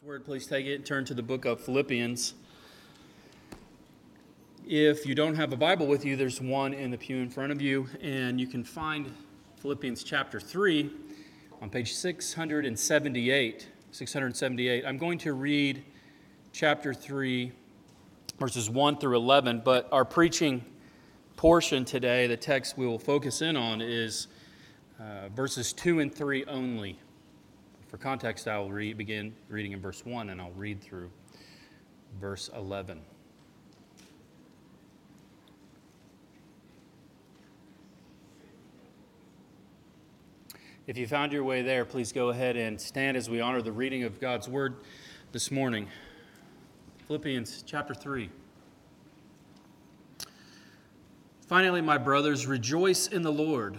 God's word, please take it and turn to the book of Philippians. If you don't have a Bible with you, there's one in the pew in front of you, and you can find Philippians chapter 3 on page 678. 678. I'm going to read chapter 3, verses 1 through 11, but our preaching portion today, the text we will focus in on, is uh, verses 2 and 3 only. For context, I will read, begin reading in verse 1 and I'll read through verse 11. If you found your way there, please go ahead and stand as we honor the reading of God's word this morning. Philippians chapter 3. Finally, my brothers, rejoice in the Lord.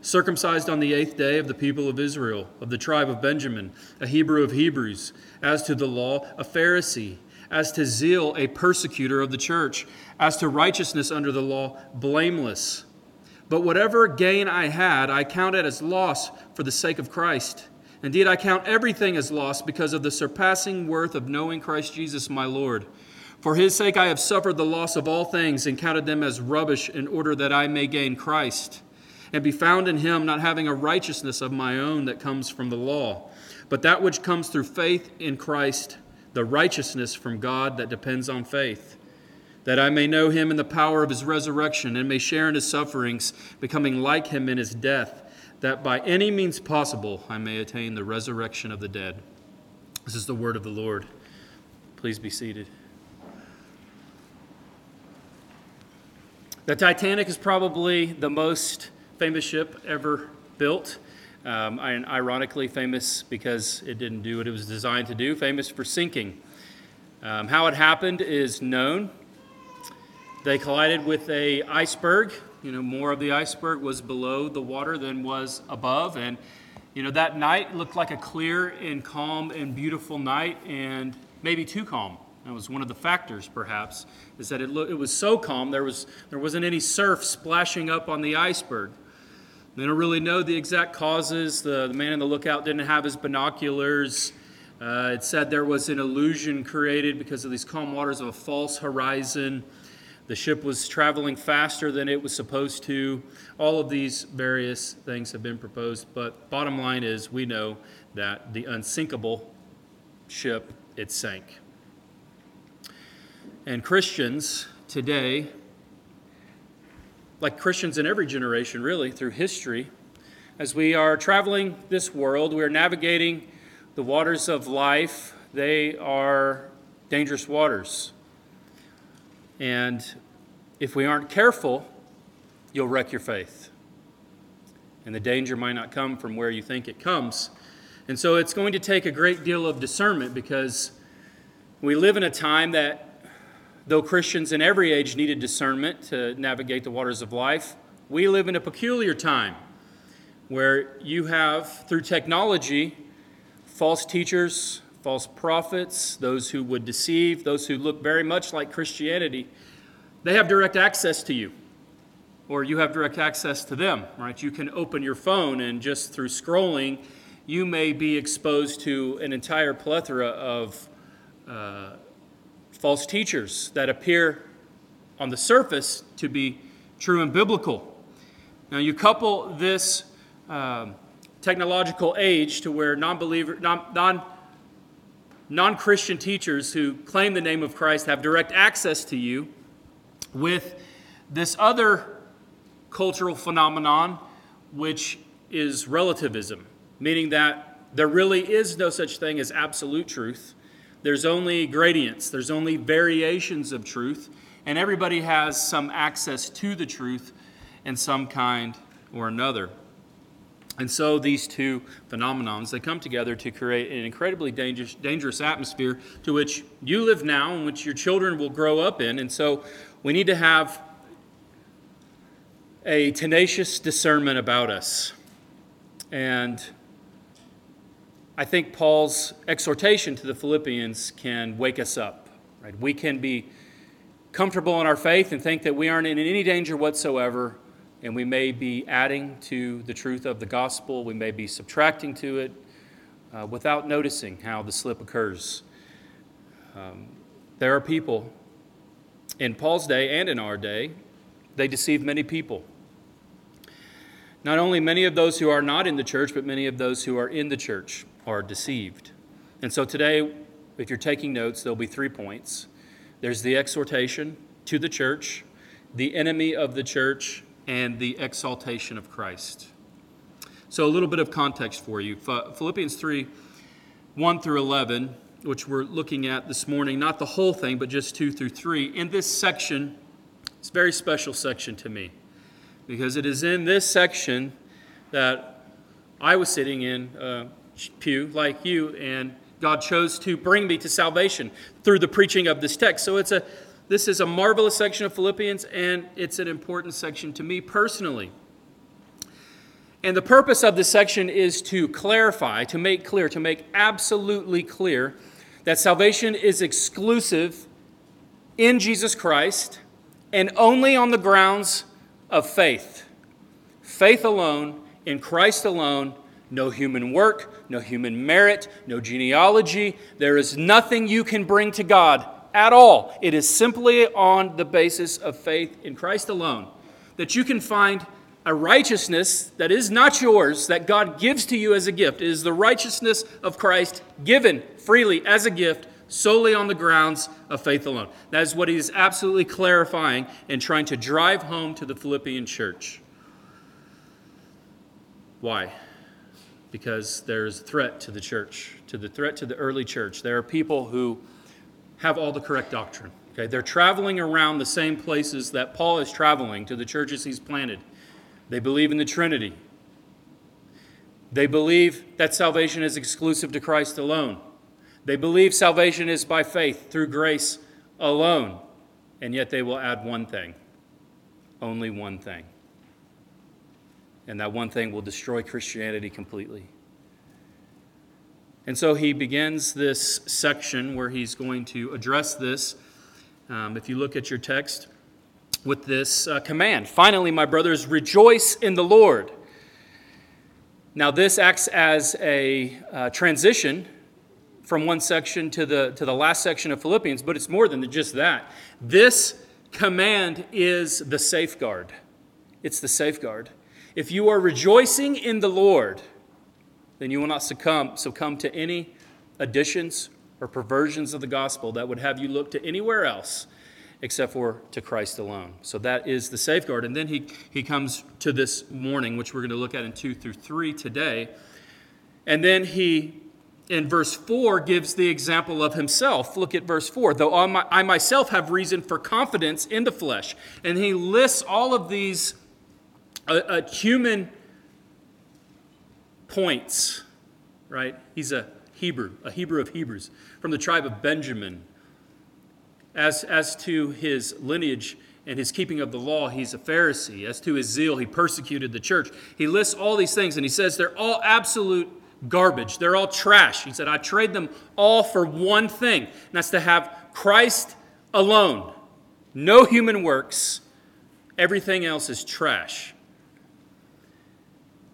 circumcised on the eighth day of the people of Israel, of the tribe of Benjamin, a Hebrew of Hebrews, as to the law, a Pharisee, as to zeal, a persecutor of the church, as to righteousness under the law, blameless. But whatever gain I had, I counted as loss for the sake of Christ. Indeed, I count everything as loss because of the surpassing worth of knowing Christ Jesus my Lord. For his sake I have suffered the loss of all things and counted them as rubbish in order that I may gain Christ and be found in him, not having a righteousness of my own that comes from the law, but that which comes through faith in Christ, the righteousness from God that depends on faith, that I may know him in the power of his resurrection and may share in his sufferings, becoming like him in his death, that by any means possible I may attain the resurrection of the dead. This is the word of the Lord. Please be seated. The Titanic is probably the most famous ship ever built. Um, and ironically, famous because it didn't do what it was designed to do, famous for sinking. Um, how it happened is known. They collided with a iceberg. You know, more of the iceberg was below the water than was above, and you know that night looked like a clear and calm and beautiful night, and maybe too calm. That was one of the factors, perhaps, is that it, lo- it was so calm there was there wasn't any surf splashing up on the iceberg. They don't really know the exact causes. The, the man in the lookout didn't have his binoculars. Uh, it said there was an illusion created because of these calm waters of a false horizon. The ship was traveling faster than it was supposed to. All of these various things have been proposed, but bottom line is we know that the unsinkable ship it sank. And Christians today like Christians in every generation, really, through history, as we are traveling this world, we are navigating the waters of life. They are dangerous waters. And if we aren't careful, you'll wreck your faith. And the danger might not come from where you think it comes. And so it's going to take a great deal of discernment because we live in a time that Though Christians in every age needed discernment to navigate the waters of life, we live in a peculiar time where you have, through technology, false teachers, false prophets, those who would deceive, those who look very much like Christianity. They have direct access to you, or you have direct access to them, right? You can open your phone and just through scrolling, you may be exposed to an entire plethora of uh, false teachers that appear on the surface to be true and biblical. Now, you couple this um, technological age to where non-believer, non, non, christian teachers who claim the name of Christ have direct access to you with this other cultural phenomenon, which is relativism, meaning that there really is no such thing as absolute truth there's only gradients, there's only variations of truth, and everybody has some access to the truth in some kind or another. And so these two phenomenons, they come together to create an incredibly dangerous, dangerous atmosphere to which you live now and which your children will grow up in. And so we need to have a tenacious discernment about us. And I think Paul's exhortation to the Philippians can wake us up. Right? We can be comfortable in our faith and think that we aren't in any danger whatsoever and we may be adding to the truth of the gospel, we may be subtracting to it uh, without noticing how the slip occurs. Um, there are people in Paul's day and in our day, they deceive many people. Not only many of those who are not in the church, but many of those who are in the church are deceived. And so today, if you're taking notes, there'll be three points there's the exhortation to the church, the enemy of the church, and the exaltation of Christ. So, a little bit of context for you Philippians 3 1 through 11, which we're looking at this morning, not the whole thing, but just 2 through 3. In this section, it's a very special section to me because it is in this section that I was sitting in a pew like you, and God chose to bring me to salvation through the preaching of this text. So, it's a this is a marvelous section of Philippians, and it's an important section to me personally. And the purpose of this section is to clarify, to make clear, to make absolutely clear that salvation is exclusive in Jesus Christ and only on the grounds of faith. Faith alone, in Christ alone, no human work, no human merit, no genealogy. There is nothing you can bring to God at all. It is simply on the basis of faith in Christ alone that you can find a righteousness that is not yours, that God gives to you as a gift. It is the righteousness of Christ given freely as a gift solely on the grounds of faith alone. That is what he is absolutely clarifying and trying to drive home to the Philippian church. Why? Because there's a threat to the church, to the threat to the early church. There are people who have all the correct doctrine. Okay, they're traveling around the same places that Paul is traveling to the churches he's planted. They believe in the Trinity. They believe that salvation is exclusive to Christ alone. They believe salvation is by faith through grace alone. And yet they will add one thing only one thing. And that one thing will destroy Christianity completely. And so he begins this section where he's going to address this. Um, if you look at your text, with this uh, command Finally, my brothers, rejoice in the Lord. Now, this acts as a uh, transition from one section to the, to the last section of Philippians, but it's more than just that. This command is the safeguard. It's the safeguard. If you are rejoicing in the Lord, then you will not succumb, succumb to any additions or perversions of the gospel that would have you look to anywhere else except for to Christ alone. So that is the safeguard. And then he, he comes to this warning, which we're going to look at in 2 through 3 today. And then he, in verse 4, gives the example of himself. Look at verse 4. Though I myself have reason for confidence in the flesh. And he lists all of these uh, uh, human points, right? He's a Hebrew, a Hebrew of Hebrews, from the tribe of Benjamin. As, as to his lineage and his keeping of the law, he's a Pharisee. As to his zeal, he persecuted the church. He lists all these things and he says they're all absolute garbage. They're all trash. He said, I trade them all for one thing, and that's to have Christ alone. No human works. Everything else is trash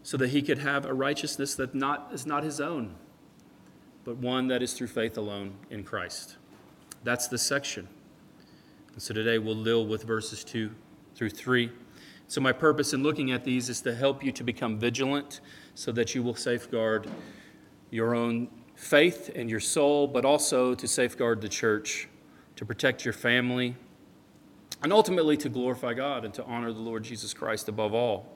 so that he could have a righteousness that not, is not his own, but one that is through faith alone in Christ. That's the section. And so today we'll deal with verses 2 through 3. So, my purpose in looking at these is to help you to become vigilant so that you will safeguard your own faith and your soul, but also to safeguard the church, to protect your family, and ultimately to glorify God and to honor the Lord Jesus Christ above all.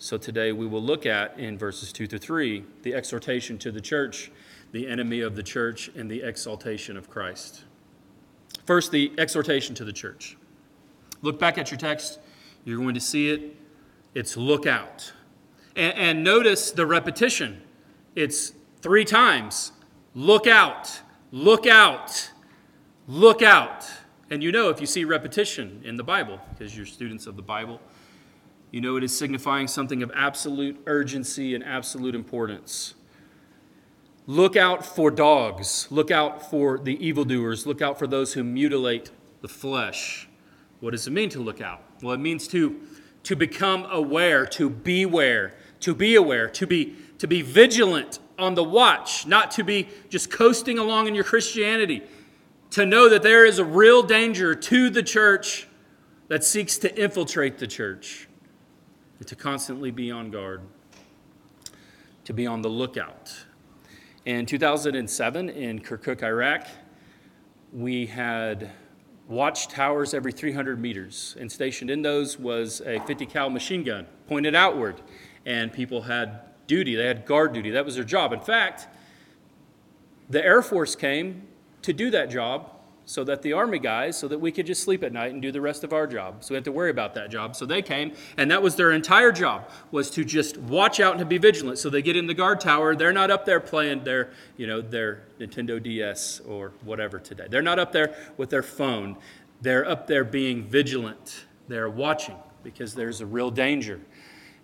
So today we will look at in verses 2 through 3 the exhortation to the church, the enemy of the church, and the exaltation of Christ. First, the exhortation to the church. Look back at your text, you're going to see it. It's look out. And, and notice the repetition. It's three times. Look out, look out, look out. And you know if you see repetition in the Bible, because you're students of the Bible, you know it is signifying something of absolute urgency and absolute importance. Look out for dogs. Look out for the evildoers. Look out for those who mutilate the flesh. What does it mean to look out? Well, it means to, to become aware, to beware, to be aware, to be, to be vigilant on the watch, not to be just coasting along in your Christianity, to know that there is a real danger to the church that seeks to infiltrate the church, to constantly be on guard, to be on the lookout. In 2007, in Kirkuk, Iraq, we had watchtowers every 300 meters, and stationed in those was a 50 cal machine gun pointed outward, and people had duty. They had guard duty. That was their job. In fact, the Air Force came to do that job so that the army guys, so that we could just sleep at night and do the rest of our job. So we had to worry about that job. So they came, and that was their entire job, was to just watch out and to be vigilant. So they get in the guard tower. They're not up there playing their, you know, their Nintendo DS or whatever today. They're not up there with their phone. They're up there being vigilant. They're watching because there's a real danger.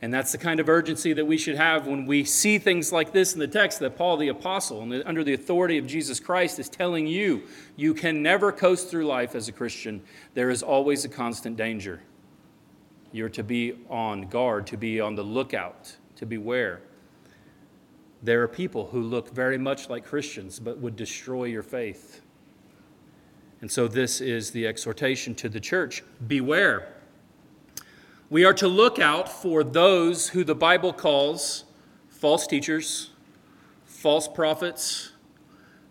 And that's the kind of urgency that we should have when we see things like this in the text that Paul the Apostle, under the authority of Jesus Christ, is telling you you can never coast through life as a Christian. There is always a constant danger. You're to be on guard, to be on the lookout, to beware. There are people who look very much like Christians but would destroy your faith. And so, this is the exhortation to the church beware. We are to look out for those who the Bible calls false teachers, false prophets,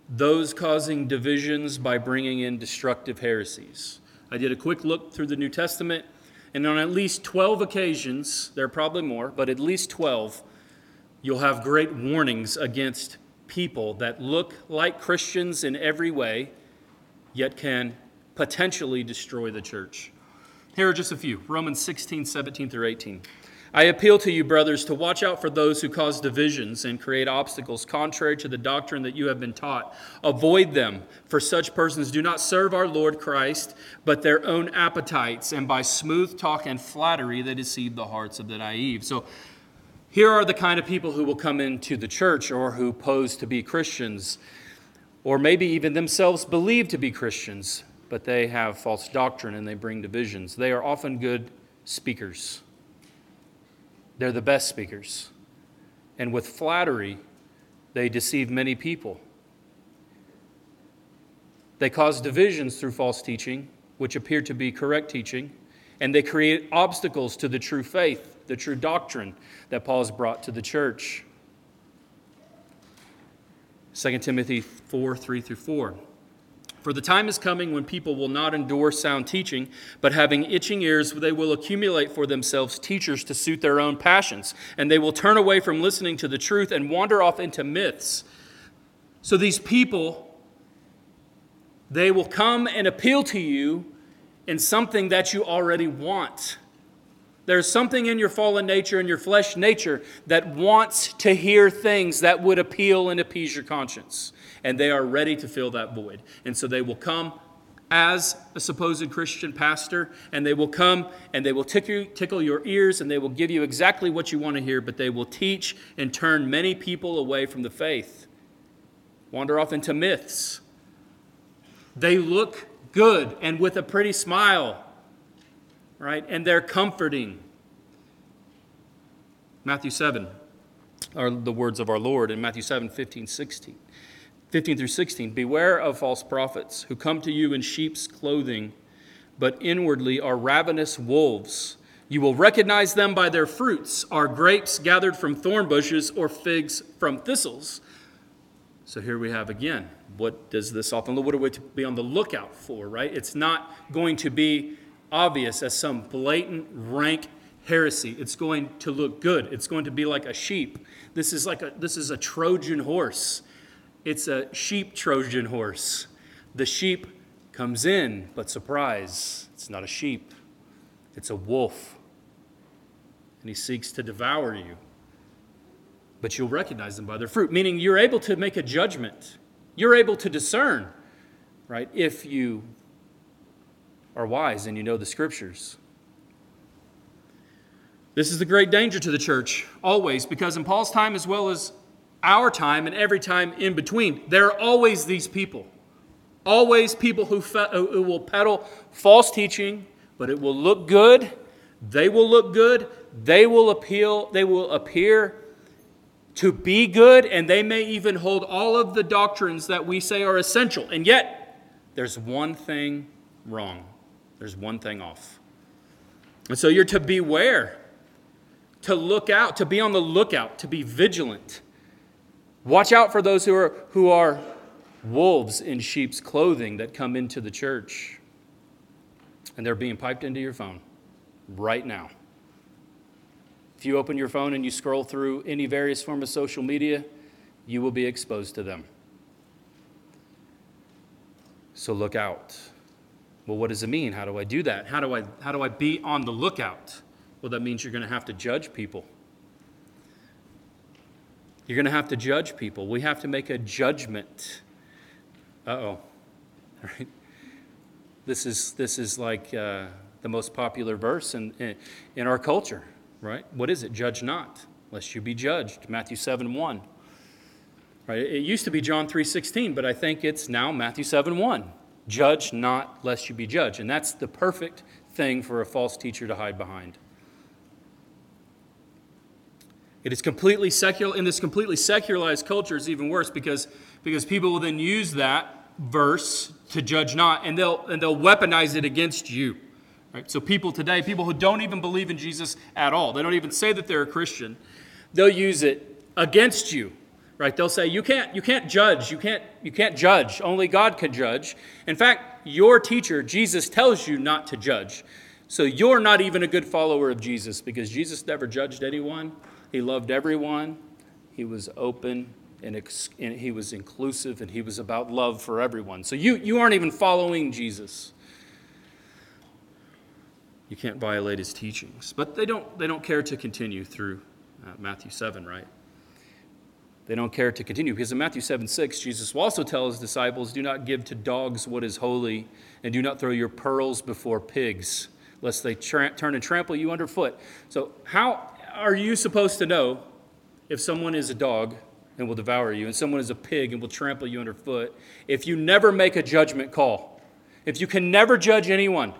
those causing divisions by bringing in destructive heresies. I did a quick look through the New Testament, and on at least 12 occasions, there are probably more, but at least 12, you'll have great warnings against people that look like Christians in every way, yet can potentially destroy the church. Here are just a few Romans 16, 17 through 18. I appeal to you, brothers, to watch out for those who cause divisions and create obstacles contrary to the doctrine that you have been taught. Avoid them, for such persons do not serve our Lord Christ, but their own appetites, and by smooth talk and flattery they deceive the hearts of the naive. So, here are the kind of people who will come into the church or who pose to be Christians, or maybe even themselves believe to be Christians but they have false doctrine and they bring divisions. They are often good speakers, they're the best speakers. And with flattery, they deceive many people. They cause divisions through false teaching, which appear to be correct teaching, and they create obstacles to the true faith, the true doctrine that Paul has brought to the church. 2 Timothy 4 3 through 4. For the time is coming when people will not endure sound teaching, but having itching ears, they will accumulate for themselves teachers to suit their own passions, and they will turn away from listening to the truth and wander off into myths. So these people, they will come and appeal to you in something that you already want. There's something in your fallen nature and your flesh nature that wants to hear things that would appeal and appease your conscience and they are ready to fill that void. And so they will come as a supposed Christian pastor, and they will come and they will tickle, your ears and they will give you exactly what you want to hear, but they will teach and turn many people away from the faith, wander off into myths. They look good and with a pretty smile, right? And they're comforting. Matthew 7 are the words of our Lord in Matthew 7 15, 16. 15 through 16 Beware of false prophets who come to you in sheep's clothing, but inwardly are ravenous wolves. You will recognize them by their fruits. Are grapes gathered from thorn bushes or figs from thistles? So here we have again. What does this often look? What are we to be on the lookout for, right? It's not going to be obvious as some blatant, rank heresy. It's going to look good. It's going to be like a sheep. This is like a this is a Trojan horse. It's a sheep Trojan horse. The sheep comes in, but surprise, it's not a sheep, it's a wolf. And he seeks to devour you. but you'll recognize them by their fruit, meaning you're able to make a judgment. You're able to discern, right, if you are wise and you know the scriptures. This is the great danger to the church, always, because in Paul's time as well as our time and every time in between, there are always these people. Always people who, fe- who will peddle false teaching, but it will look good. They will look good. They will appeal. They will appear to be good, and they may even hold all of the doctrines that we say are essential. And yet, there's one thing wrong. There's one thing off. And so you're to beware, to look out, to be on the lookout, to be vigilant. Watch out for those who are, who are wolves in sheep's clothing that come into the church. And they're being piped into your phone right now. If you open your phone and you scroll through any various form of social media, you will be exposed to them. So look out. Well, what does it mean? How do I do that? How do I, how do I be on the lookout? Well, that means you're going to have to judge people. You're going to have to judge people. We have to make a judgment. Uh oh. Right? This is, this is like uh, the most popular verse in, in, in our culture, right? What is it? Judge not, lest you be judged. Matthew 7 1. Right? It used to be John 3:16, but I think it's now Matthew 7 1. Judge not, lest you be judged. And that's the perfect thing for a false teacher to hide behind. It is completely secular, in this completely secularized culture, it's even worse because, because people will then use that verse to judge not, and they'll, and they'll weaponize it against you. Right? So, people today, people who don't even believe in Jesus at all, they don't even say that they're a Christian, they'll use it against you. Right? They'll say, you can't, you can't judge. You can't, you can't judge. Only God can judge. In fact, your teacher, Jesus, tells you not to judge. So you're not even a good follower of Jesus because Jesus never judged anyone. He loved everyone. He was open and, ex- and, he was inclusive and he was about love for everyone. So you, you aren't even following Jesus. You can't violate his teachings. But they don't, they don't care to continue through uh, Matthew 7, right? They don't care to continue because in Matthew 7 6, Jesus will also tell his disciples, Do not give to dogs what is holy, and do not throw your pearls before pigs, lest they tra- turn and trample you underfoot. So, how, are you supposed to know if someone is a dog and will devour you, and someone is a pig and will trample you underfoot, if you never make a judgment call? If you can never judge anyone,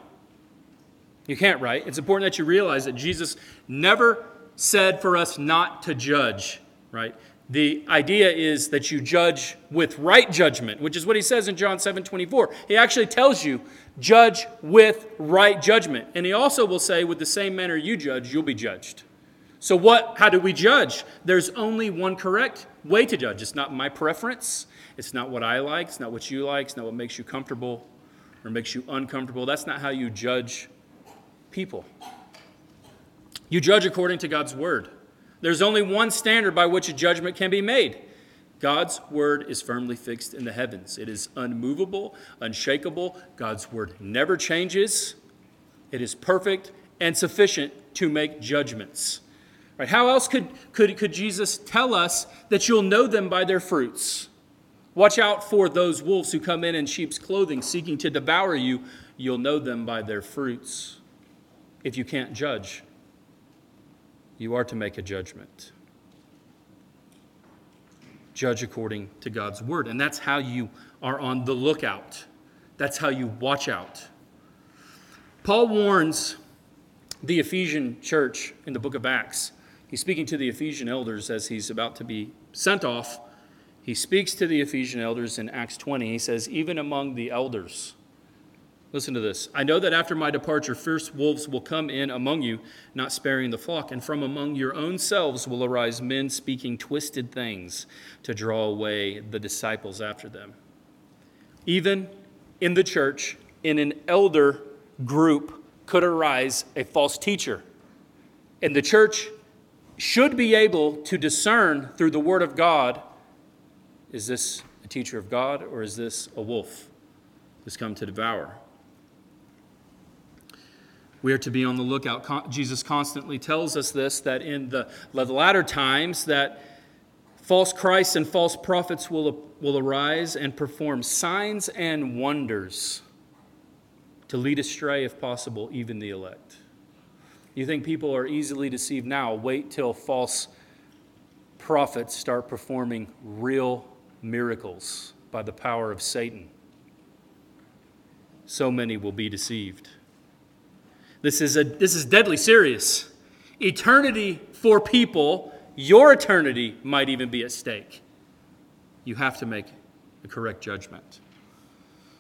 you can't, right? It's important that you realize that Jesus never said for us not to judge, right? The idea is that you judge with right judgment, which is what he says in John 7 24. He actually tells you, judge with right judgment. And he also will say, with the same manner you judge, you'll be judged. So what how do we judge? There's only one correct way to judge. It's not my preference. It's not what I like, it's not what you like, it's not what makes you comfortable or makes you uncomfortable. That's not how you judge people. You judge according to God's word. There's only one standard by which a judgment can be made. God's word is firmly fixed in the heavens. It is unmovable, unshakable. God's word never changes. It is perfect and sufficient to make judgments. Right? How else could, could, could Jesus tell us that you'll know them by their fruits? Watch out for those wolves who come in in sheep's clothing seeking to devour you. You'll know them by their fruits. If you can't judge, you are to make a judgment. Judge according to God's word. And that's how you are on the lookout. That's how you watch out. Paul warns the Ephesian church in the book of Acts He's speaking to the Ephesian elders as he's about to be sent off. He speaks to the Ephesian elders in Acts 20. He says, Even among the elders, listen to this. I know that after my departure, fierce wolves will come in among you, not sparing the flock, and from among your own selves will arise men speaking twisted things to draw away the disciples after them. Even in the church, in an elder group, could arise a false teacher. And the church should be able to discern through the Word of God is this a teacher of God or is this a wolf that's come to devour? We are to be on the lookout. Jesus constantly tells us this that in the, latter times that False Christs and false prophets will, will arise and perform signs and wonders to lead astray, if possible, even the elect. You think people are easily deceived now? Wait till false prophets start performing real miracles by the power of Satan. So many will be deceived. This is, a, this is deadly serious. Eternity for people, your eternity might even be at stake. You have to make the correct judgment.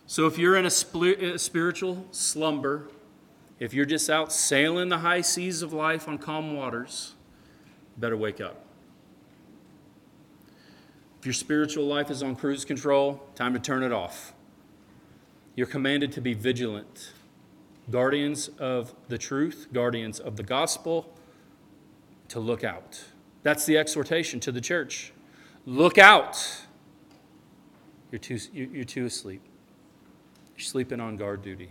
So if you're in a, spiritual slumber, if you're just out sailing the high seas of life on calm waters, better wake up. If your spiritual life is on cruise control, time to turn it off. You're commanded to be vigilant, guardians of the truth, guardians of the gospel, to look out. That's the exhortation to the church. Look out. You're too, you're too asleep. You're sleeping on guard duty.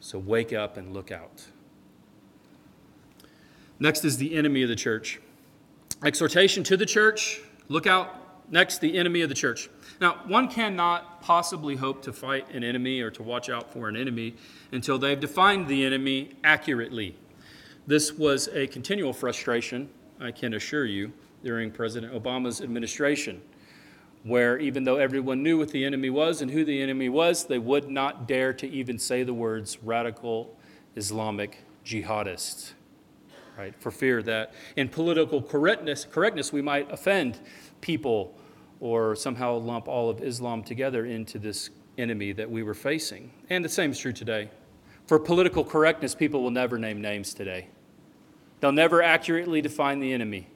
So wake up and look out. Next is the enemy of the church. Exhortation to the church look out. Next, the enemy of the church. Now, one cannot possibly hope to fight an enemy or to watch out for an enemy until they've defined the enemy accurately. This was a continual frustration, I can assure you, during President Obama's administration where even though everyone knew what the enemy was and who the enemy was, they would not dare to even say the words radical Islamic jihadists, right? For fear that in political correctness, correctness we might offend people or somehow lump all of Islam together into this enemy that we were facing. And the same is true today. For political correctness, people will never name names today. They'll never accurately define the enemy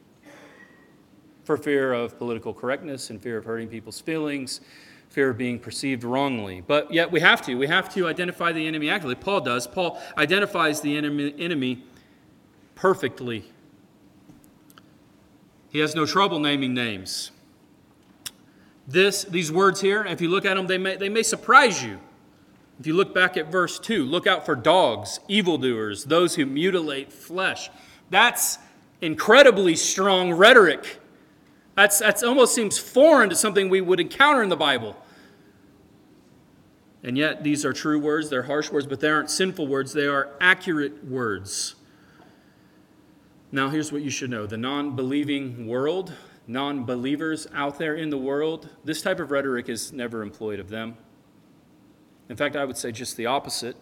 for fear of political correctness and fear of hurting people's feelings, fear of being perceived wrongly. But yet we have to. We have to identify the enemy accurately. Paul does. Paul identifies the enemy, enemy perfectly. He has no trouble naming names. This, these words here, if you look at them, they may, they may surprise you. If you look back at verse 2, look out for dogs, evildoers, those who mutilate flesh. That's incredibly strong rhetoric that's, that's almost seems foreign to something we would encounter in the Bible. And yet, these are true words. They're harsh words, but they aren't sinful words. They are accurate words. Now, here's what you should know the non believing world, non believers out there in the world, this type of rhetoric is never employed of them. In fact, I would say just the opposite.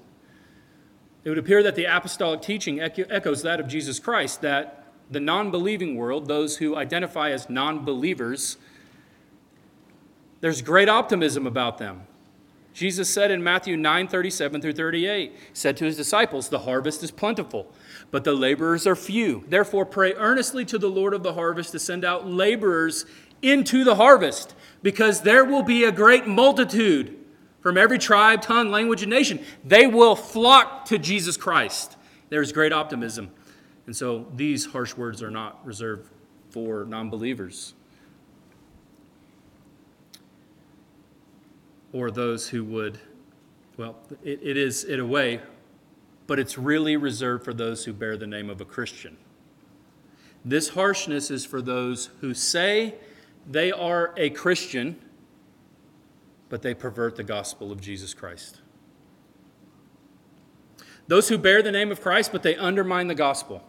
It would appear that the apostolic teaching echoes that of Jesus Christ that the non believing world, those who identify as non believers, there's great optimism about them. Jesus said in Matthew 9 37 through 38, said to his disciples, The harvest is plentiful, but the laborers are few. Therefore, pray earnestly to the Lord of the harvest to send out laborers into the harvest, because there will be a great multitude from every tribe, tongue, language, and nation. They will flock to Jesus Christ. There's great optimism. And so these harsh words are not reserved for non believers or those who would, well, it, it is in a way, but it's really reserved for those who bear the name of a Christian. This harshness is for those who say they are a Christian, but they pervert the gospel of Jesus Christ. Those who bear the name of Christ, but they undermine the gospel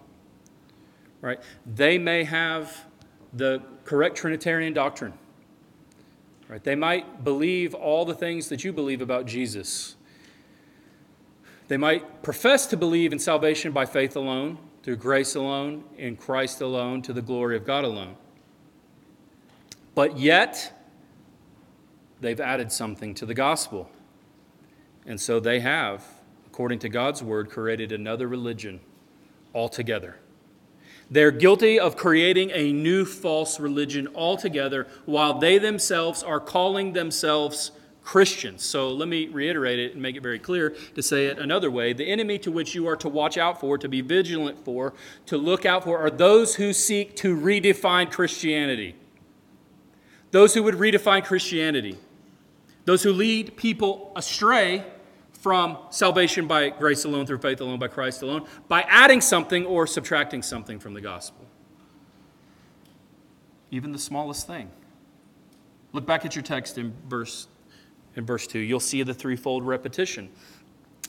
right? They may have the correct Trinitarian doctrine, right? They might believe all the things that you believe about Jesus. They might profess to believe in salvation by faith alone, through grace alone, in Christ alone, to the glory of God alone. But yet, they've added something to the gospel. And so they have, according to God's word, created another religion altogether. They're guilty of creating a new false religion altogether while they themselves are calling themselves Christians. So let me reiterate it and make it very clear to say it another way. The enemy to which you are to watch out for, to be vigilant for, to look out for, are those who seek to redefine Christianity. Those who would redefine Christianity. Those who lead people astray from salvation by grace alone, through faith alone, by Christ alone, by adding something or subtracting something from the gospel. even the smallest thing. Look back at your text in verse, in verse 2. You'll see the threefold repetition.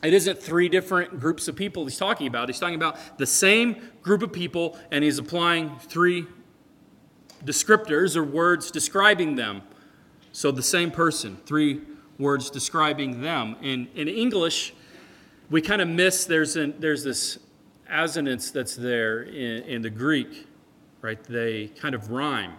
It isn't three different groups of people he's talking about. He's talking about the same group of people, and he's applying three descriptors or words describing them. So the same person, three words describing them. In, in English, we kind of miss there's, an, there's this assonance that's there in, in the Greek, right? They kind of rhyme.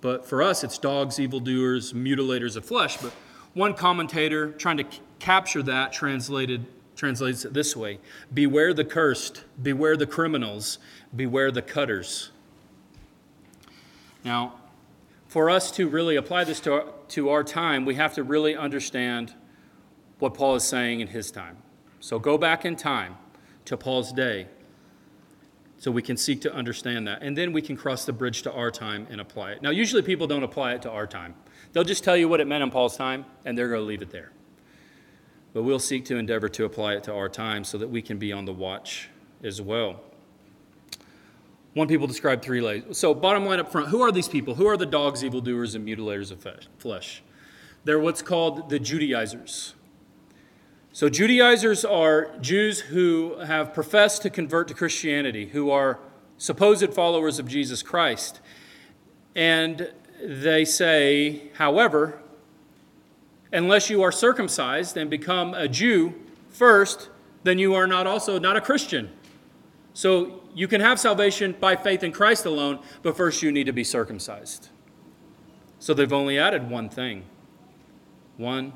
But for us, it's dogs, evildoers, mutilators of flesh. But one commentator trying to c- capture that translated translates it this way Beware the cursed, beware the criminals, beware the cutters. Now, for us to really apply this to our, to our time, we have to really understand what Paul is saying in his time. So go back in time to Paul's day so we can seek to understand that. And then we can cross the bridge to our time and apply it. Now, usually people don't apply it to our time, they'll just tell you what it meant in Paul's time, and they're going to leave it there. But we'll seek to endeavor to apply it to our time so that we can be on the watch as well. One people describe three layers. So, bottom line up front who are these people? Who are the dogs, evildoers, and mutilators of flesh? They're what's called the Judaizers. So, Judaizers are Jews who have professed to convert to Christianity, who are supposed followers of Jesus Christ. And they say, however, unless you are circumcised and become a Jew first, then you are not also not a Christian. So you can have salvation by faith in Christ alone, but first you need to be circumcised. So they've only added one thing. One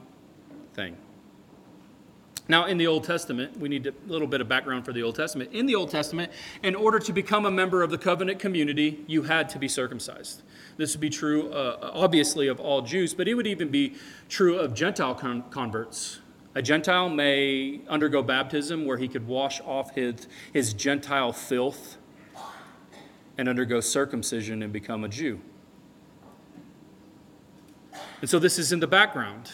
thing. Now, in the Old Testament, we need a little bit of background for the Old Testament. In the Old Testament, in order to become a member of the covenant community, you had to be circumcised. This would be true, uh, obviously, of all Jews, but it would even be true of Gentile con- converts. A Gentile may undergo baptism where he could wash off his, his Gentile filth and undergo circumcision and become a Jew. And so this is in the background.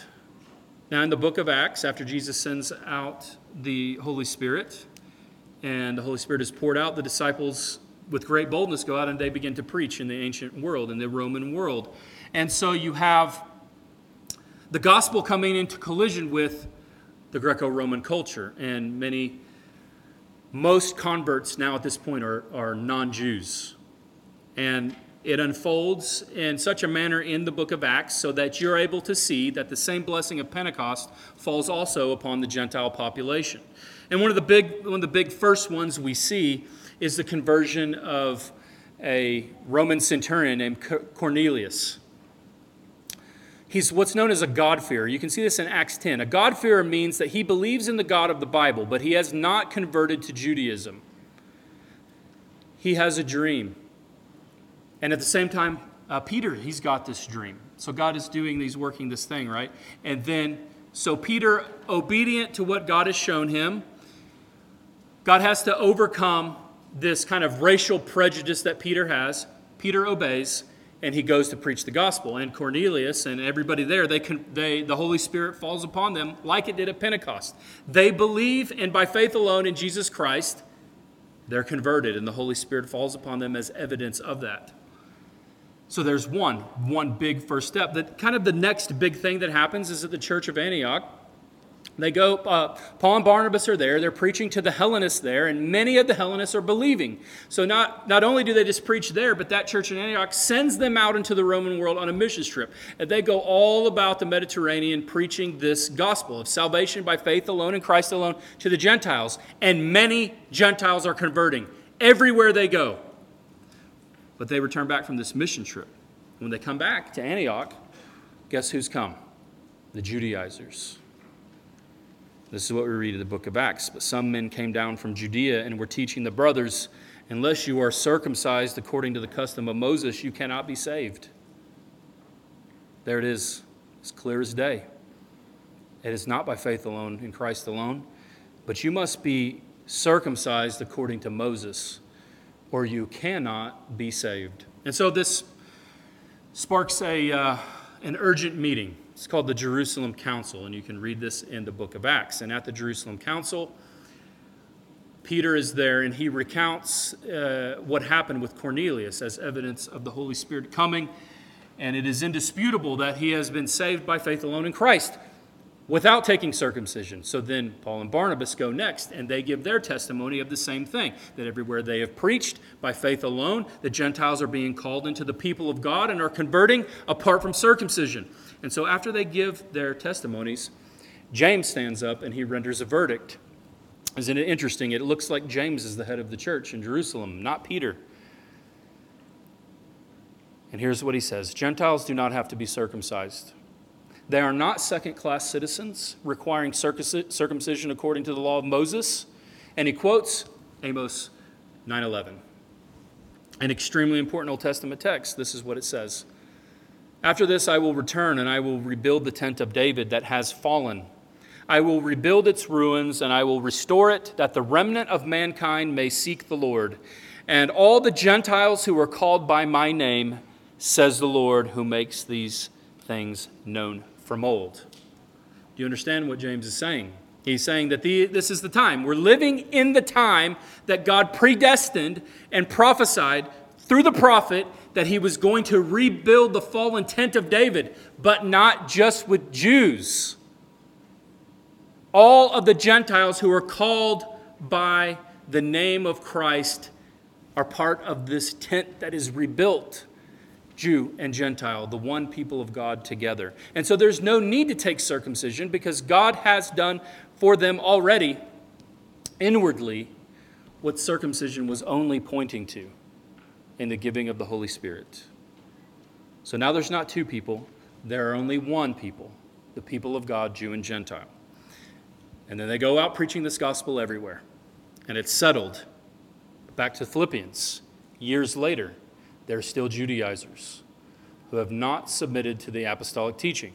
Now, in the book of Acts, after Jesus sends out the Holy Spirit, and the Holy Spirit is poured out, the disciples, with great boldness, go out and they begin to preach in the ancient world, in the Roman world. And so you have the gospel coming into collision with the Greco Roman culture, and many, most converts now at this point are, are non Jews. And it unfolds in such a manner in the book of Acts so that you're able to see that the same blessing of Pentecost falls also upon the Gentile population. And one of the big, one of the big first ones we see is the conversion of a Roman centurion named Cornelius. He's what's known as a God-fearer. You can see this in Acts 10. A God-fearer means that he believes in the God of the Bible, but he has not converted to Judaism. He has a dream. And at the same time, uh, Peter, he's got this dream. So God is doing, he's working this thing, right? And then, so Peter, obedient to what God has shown him, God has to overcome this kind of racial prejudice that Peter has. Peter obeys, and he goes to preach the gospel. And Cornelius and everybody there, they, can they, the Holy Spirit falls upon them like it did at Pentecost. They believe, and by faith alone in Jesus Christ, they're converted, and the Holy Spirit falls upon them as evidence of that. So there's one, one big first step. That kind of the next big thing that happens is at the church of Antioch. They go, uh, Paul and Barnabas are there. They're preaching to the Hellenists there, and many of the Hellenists are believing. So not, not only do they just preach there, but that church in Antioch sends them out into the Roman world on a mission trip. And they go all about the Mediterranean preaching this gospel of salvation by faith alone in Christ alone to the Gentiles. And many Gentiles are converting everywhere they go. But they return back from this mission trip. When they come back to Antioch, guess who's come? The Judaizers. This is what we read in the book of Acts. But some men came down from Judea and were teaching the brothers, unless you are circumcised according to the custom of Moses, you cannot be saved. There it is, as clear as day. It is not by faith alone, in Christ alone, but you must be circumcised according to Moses or you cannot be saved. And so this sparks a, uh, an urgent meeting. It's called the Jerusalem Council, and you can read this in the book of Acts. And at the Jerusalem Council, Peter is there and he recounts uh, what happened with Cornelius as evidence of the Holy Spirit coming. And it is indisputable that he has been saved by faith alone in Christ without taking circumcision. So then Paul and Barnabas go next, and they give their testimony of the same thing that everywhere they have preached by faith alone, the Gentiles are being called into the people of God and are converting apart from circumcision. And so after they give their testimonies, James stands up and he renders a verdict. Isn't it interesting? It looks like James is the head of the church in Jerusalem, not Peter. And here's what he says Gentiles do not have to be circumcised they are not second class citizens requiring circumcision according to the law of Moses. And he quotes Amos 9:11. An extremely important Old Testament text. This is what it says. After this I will return and I will rebuild the tent of David that has fallen. I will rebuild its ruins and I will restore it that the remnant of mankind may seek the Lord. And all the Gentiles who are called by my name, says the Lord, who makes these things known from old. Do you understand what James is saying? He's saying that the, this is the time. We're living in the time that God predestined and prophesied through the prophet that he was going to rebuild the fallen tent of David, but not just with Jews. All of the Gentiles who are called by the name of Christ are part of this tent that is rebuilt. Jew and Gentile, the one people of God together. And so there's no need to take circumcision because God has done for them already inwardly what circumcision was only pointing to in the giving of the Holy Spirit. So now there's not two people, there are only one people, the people of God, Jew and Gentile. And then they go out preaching this gospel everywhere. And it's settled. Back to Philippians, years later they're still Judaizers who have not submitted to the apostolic teaching.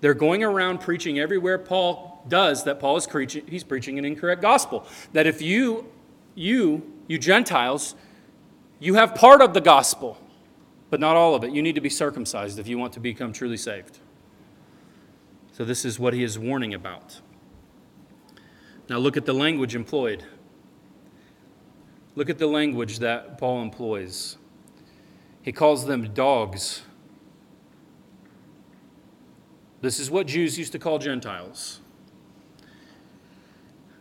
They're going around preaching everywhere Paul does that Paul is preaching, he's preaching an incorrect gospel. That if you, you, you Gentiles, you have part of the gospel, but not all of it. You need to be circumcised if you want to become truly saved. So, this is what he is warning about. Now, look at the language employed. Look at the language that Paul employs. He calls them dogs. This is what Jews used to call Gentiles.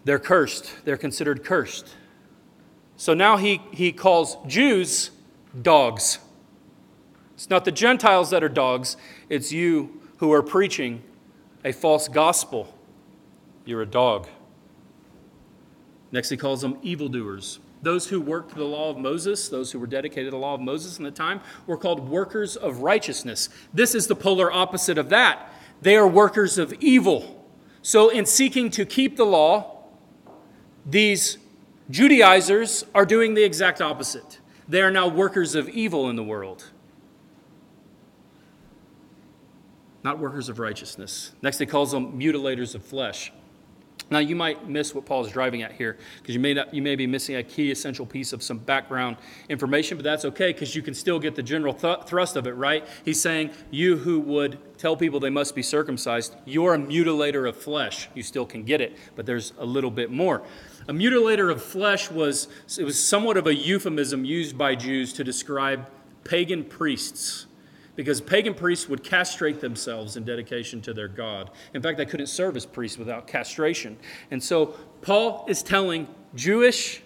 They're cursed, they're considered cursed. So now he, he calls Jews dogs. It's not the Gentiles that are dogs, it's you who are preaching a false gospel. You're a dog. Next, he calls them evildoers. Those who worked the law of Moses, those who were dedicated to the law of Moses in the time, were called workers of righteousness. This is the polar opposite of that. They are workers of evil. So, in seeking to keep the law, these Judaizers are doing the exact opposite. They are now workers of evil in the world, not workers of righteousness. Next, he calls them mutilators of flesh. Now, you might miss what Paul is driving at here because you may, not, you may be missing a key essential piece of some background information, but that's okay because you can still get the general th- thrust of it, right? He's saying, You who would tell people they must be circumcised, you're a mutilator of flesh. You still can get it, but there's a little bit more. A mutilator of flesh was, it was somewhat of a euphemism used by Jews to describe pagan priests because pagan priests would castrate themselves in dedication to their God. In fact, they couldn't serve as priests without castration. And so Paul is telling Jewish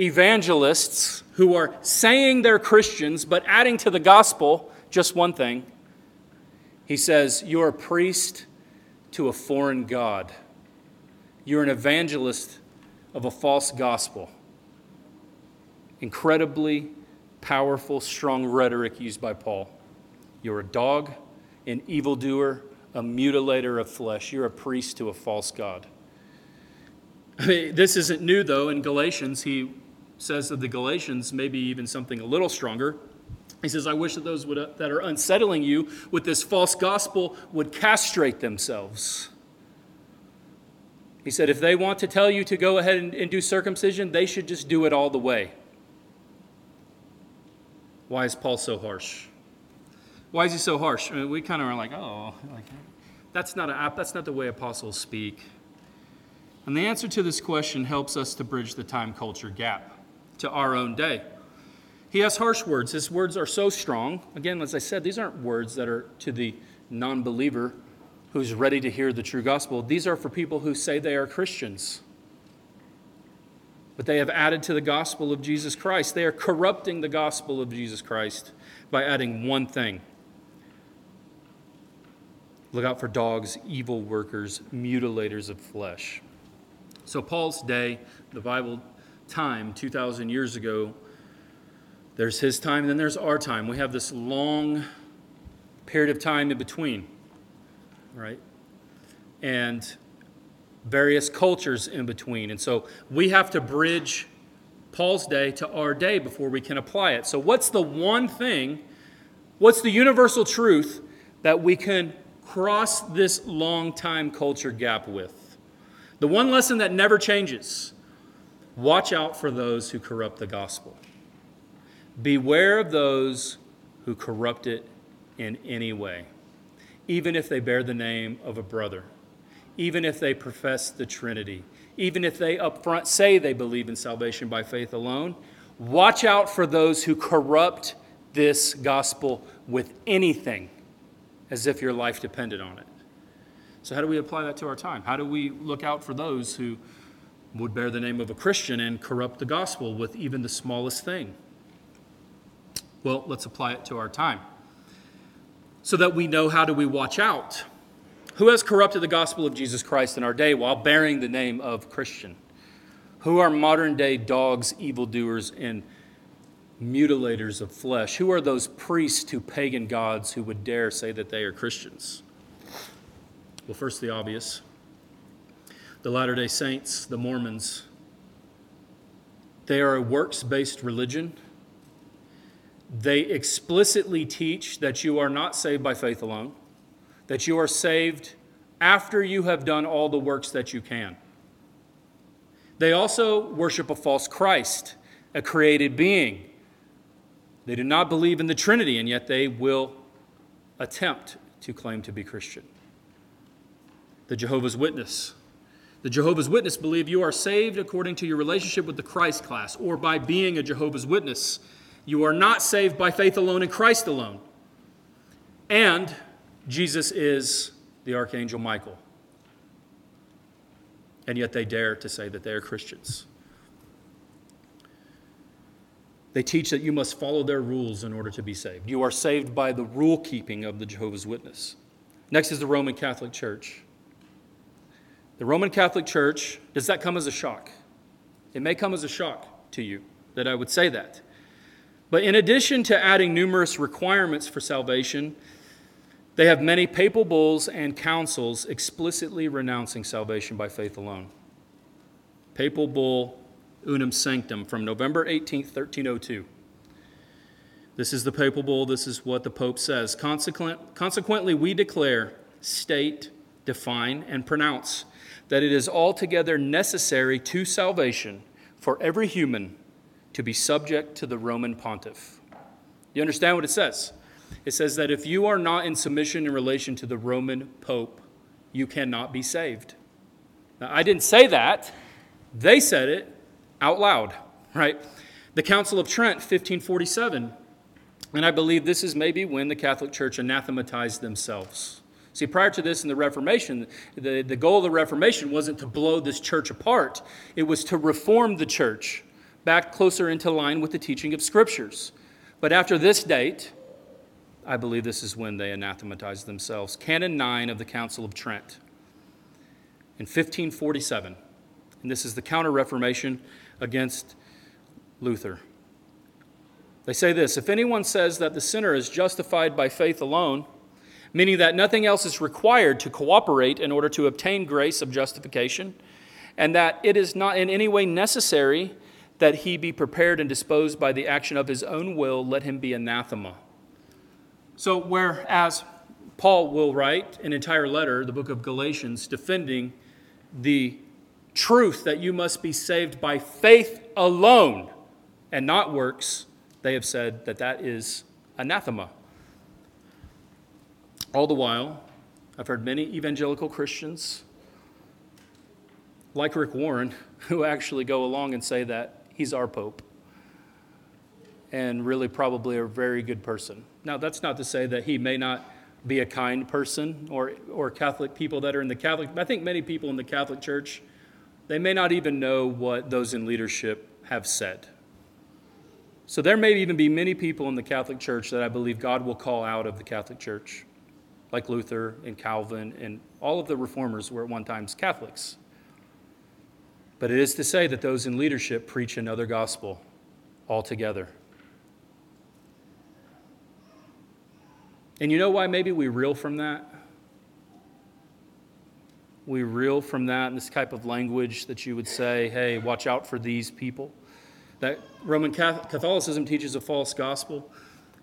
evangelists who are saying they're Christians but adding to the gospel just one thing. He says, You're a priest to a foreign God, you're an evangelist of a false gospel. Incredibly powerful, strong rhetoric used by Paul. You're a dog, an evildoer, a mutilator of flesh. You're a priest to a false God. I mean, this isn't new, though. In Galatians, he says of the Galatians, maybe even something a little stronger. He says, I wish that those would, uh, that are unsettling you with this false gospel would castrate themselves. He said, if they want to tell you to go ahead and, and do circumcision, they should just do it all the way. Why is Paul so harsh? Why is he so harsh? I mean, we kind of are like, oh, that's not a, that's not the way apostles speak. And the answer to this question helps us to bridge the time culture gap to our own day. He has harsh words. His words are so strong. Again, as I said, these aren't words that are to the non believer who's ready to hear the true gospel. These are for people who say they are Christians. But they have added to the gospel of Jesus Christ. They are corrupting the gospel of Jesus Christ by adding one thing Look out for dogs, evil workers, mutilators of flesh. So, Paul's day, the Bible time, 2,000 years ago, there's his time, and then there's our time. We have this long period of time in between, right? And various cultures in between. And so we have to bridge Paul's day to our day before we can apply it. So, what's the one thing, what's the universal truth that we can cross this long time culture gap with. The one lesson that never changes watch out for those who corrupt the gospel. Beware of those who corrupt it in any way, even if they bear the name of a brother, even if they profess the Trinity, even if they upfront say they believe in salvation by faith alone. Watch out for those who corrupt this gospel with anything as if your life depended on it. So, how do we apply that to our time? How do we look out for those who would bear the name of a Christian and corrupt the gospel with even the smallest thing? Well, let's apply it to our time so that we know how do we watch out. Who has corrupted the gospel of Jesus Christ in our day while bearing the name of Christian? Who are modern day dogs, evildoers, and mutilators of flesh? Who are those priests to pagan gods who would dare say that they are Christians? Well, first, the obvious the Latter day Saints, the Mormons. They are a works based religion. They explicitly teach that you are not saved by faith alone, that you are saved after you have done all the works that you can. They also worship a false Christ, a created being they do not believe in the Trinity, and yet they will attempt to claim to be Christian. The Jehovah's Witness. The Jehovah's Witness believe you are saved according to your relationship with the Christ class or by being a Jehovah's Witness. You are not saved by faith alone in Christ alone. And Jesus is the Archangel Michael. And yet they dare to say that they are Christians. They teach that you must follow their rules in order to be saved. You are saved by the rule keeping of the Jehovah's Witness. Next is the Roman Catholic Church. The Roman Catholic Church, does that come as a shock? It may come as a shock to you that I would say that. But in addition to adding numerous requirements for salvation, they have many papal bulls and councils explicitly renouncing salvation by faith alone. Papal bull Unam Sanctam from November 18, 1302. This is the papal bull. This is what the Pope says. Consequent, consequently, we declare, state, define, and pronounce that it is altogether necessary to salvation for every human to be subject to the Roman pontiff. You understand what it says? It says that if you are not in submission in relation to the Roman Pope, you cannot be saved. Now, I didn't say that. They said it out loud, right? The Council of Trent, 1547. And I believe this is maybe when the Catholic Church anathematized themselves. See, prior to this in the Reformation, the, the goal of the Reformation wasn't to blow this church apart, it was to reform the church back closer into line with the teaching of Scriptures. But after this date, I believe this is when they anathematized themselves. Canon 9 of the Council of Trent in 1547. And this is the Counter Reformation against Luther. They say this If anyone says that the sinner is justified by faith alone, meaning that nothing else is required to cooperate in order to obtain grace of justification, and that it is not in any way necessary that he be prepared and disposed by the action of his own will, let him be anathema. So, whereas Paul will write an entire letter, the book of Galatians, defending the truth that you must be saved by faith alone and not works, they have said that that is anathema. All the while, I've heard many evangelical Christians like Rick Warren, who actually go along and say that he's our Pope and really probably a very good person. Now, that's not to say that he may not be a kind person or, or Catholic people that are in the Catholic. I think many people in the Catholic Church, they may not even know what those in leadership have said. So there may even be many people in the Catholic Church that I believe God will call out of the Catholic Church, like Luther and Calvin and all of the reformers were at one time Catholics. But it is to say that those in leadership preach another gospel altogether. And you know why maybe we reel from that? We reel from that in this type of language that you would say, hey, watch out for these people. That Roman Catholicism teaches a false gospel.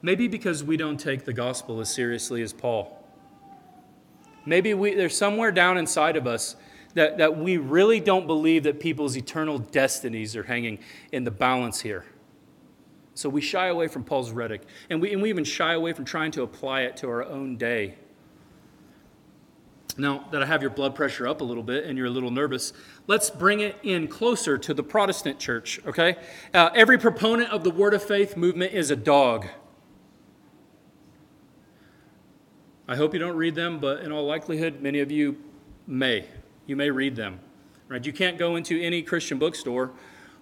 Maybe because we don't take the gospel as seriously as Paul. Maybe we, there's somewhere down inside of us that, that we really don't believe that people's eternal destinies are hanging in the balance here. So we shy away from Paul's rhetoric, and we, and we even shy away from trying to apply it to our own day. Now that I have your blood pressure up a little bit and you're a little nervous, let's bring it in closer to the Protestant church, okay? Uh, every proponent of the Word of Faith movement is a dog. I hope you don't read them, but in all likelihood, many of you may. You may read them. Right? You can't go into any Christian bookstore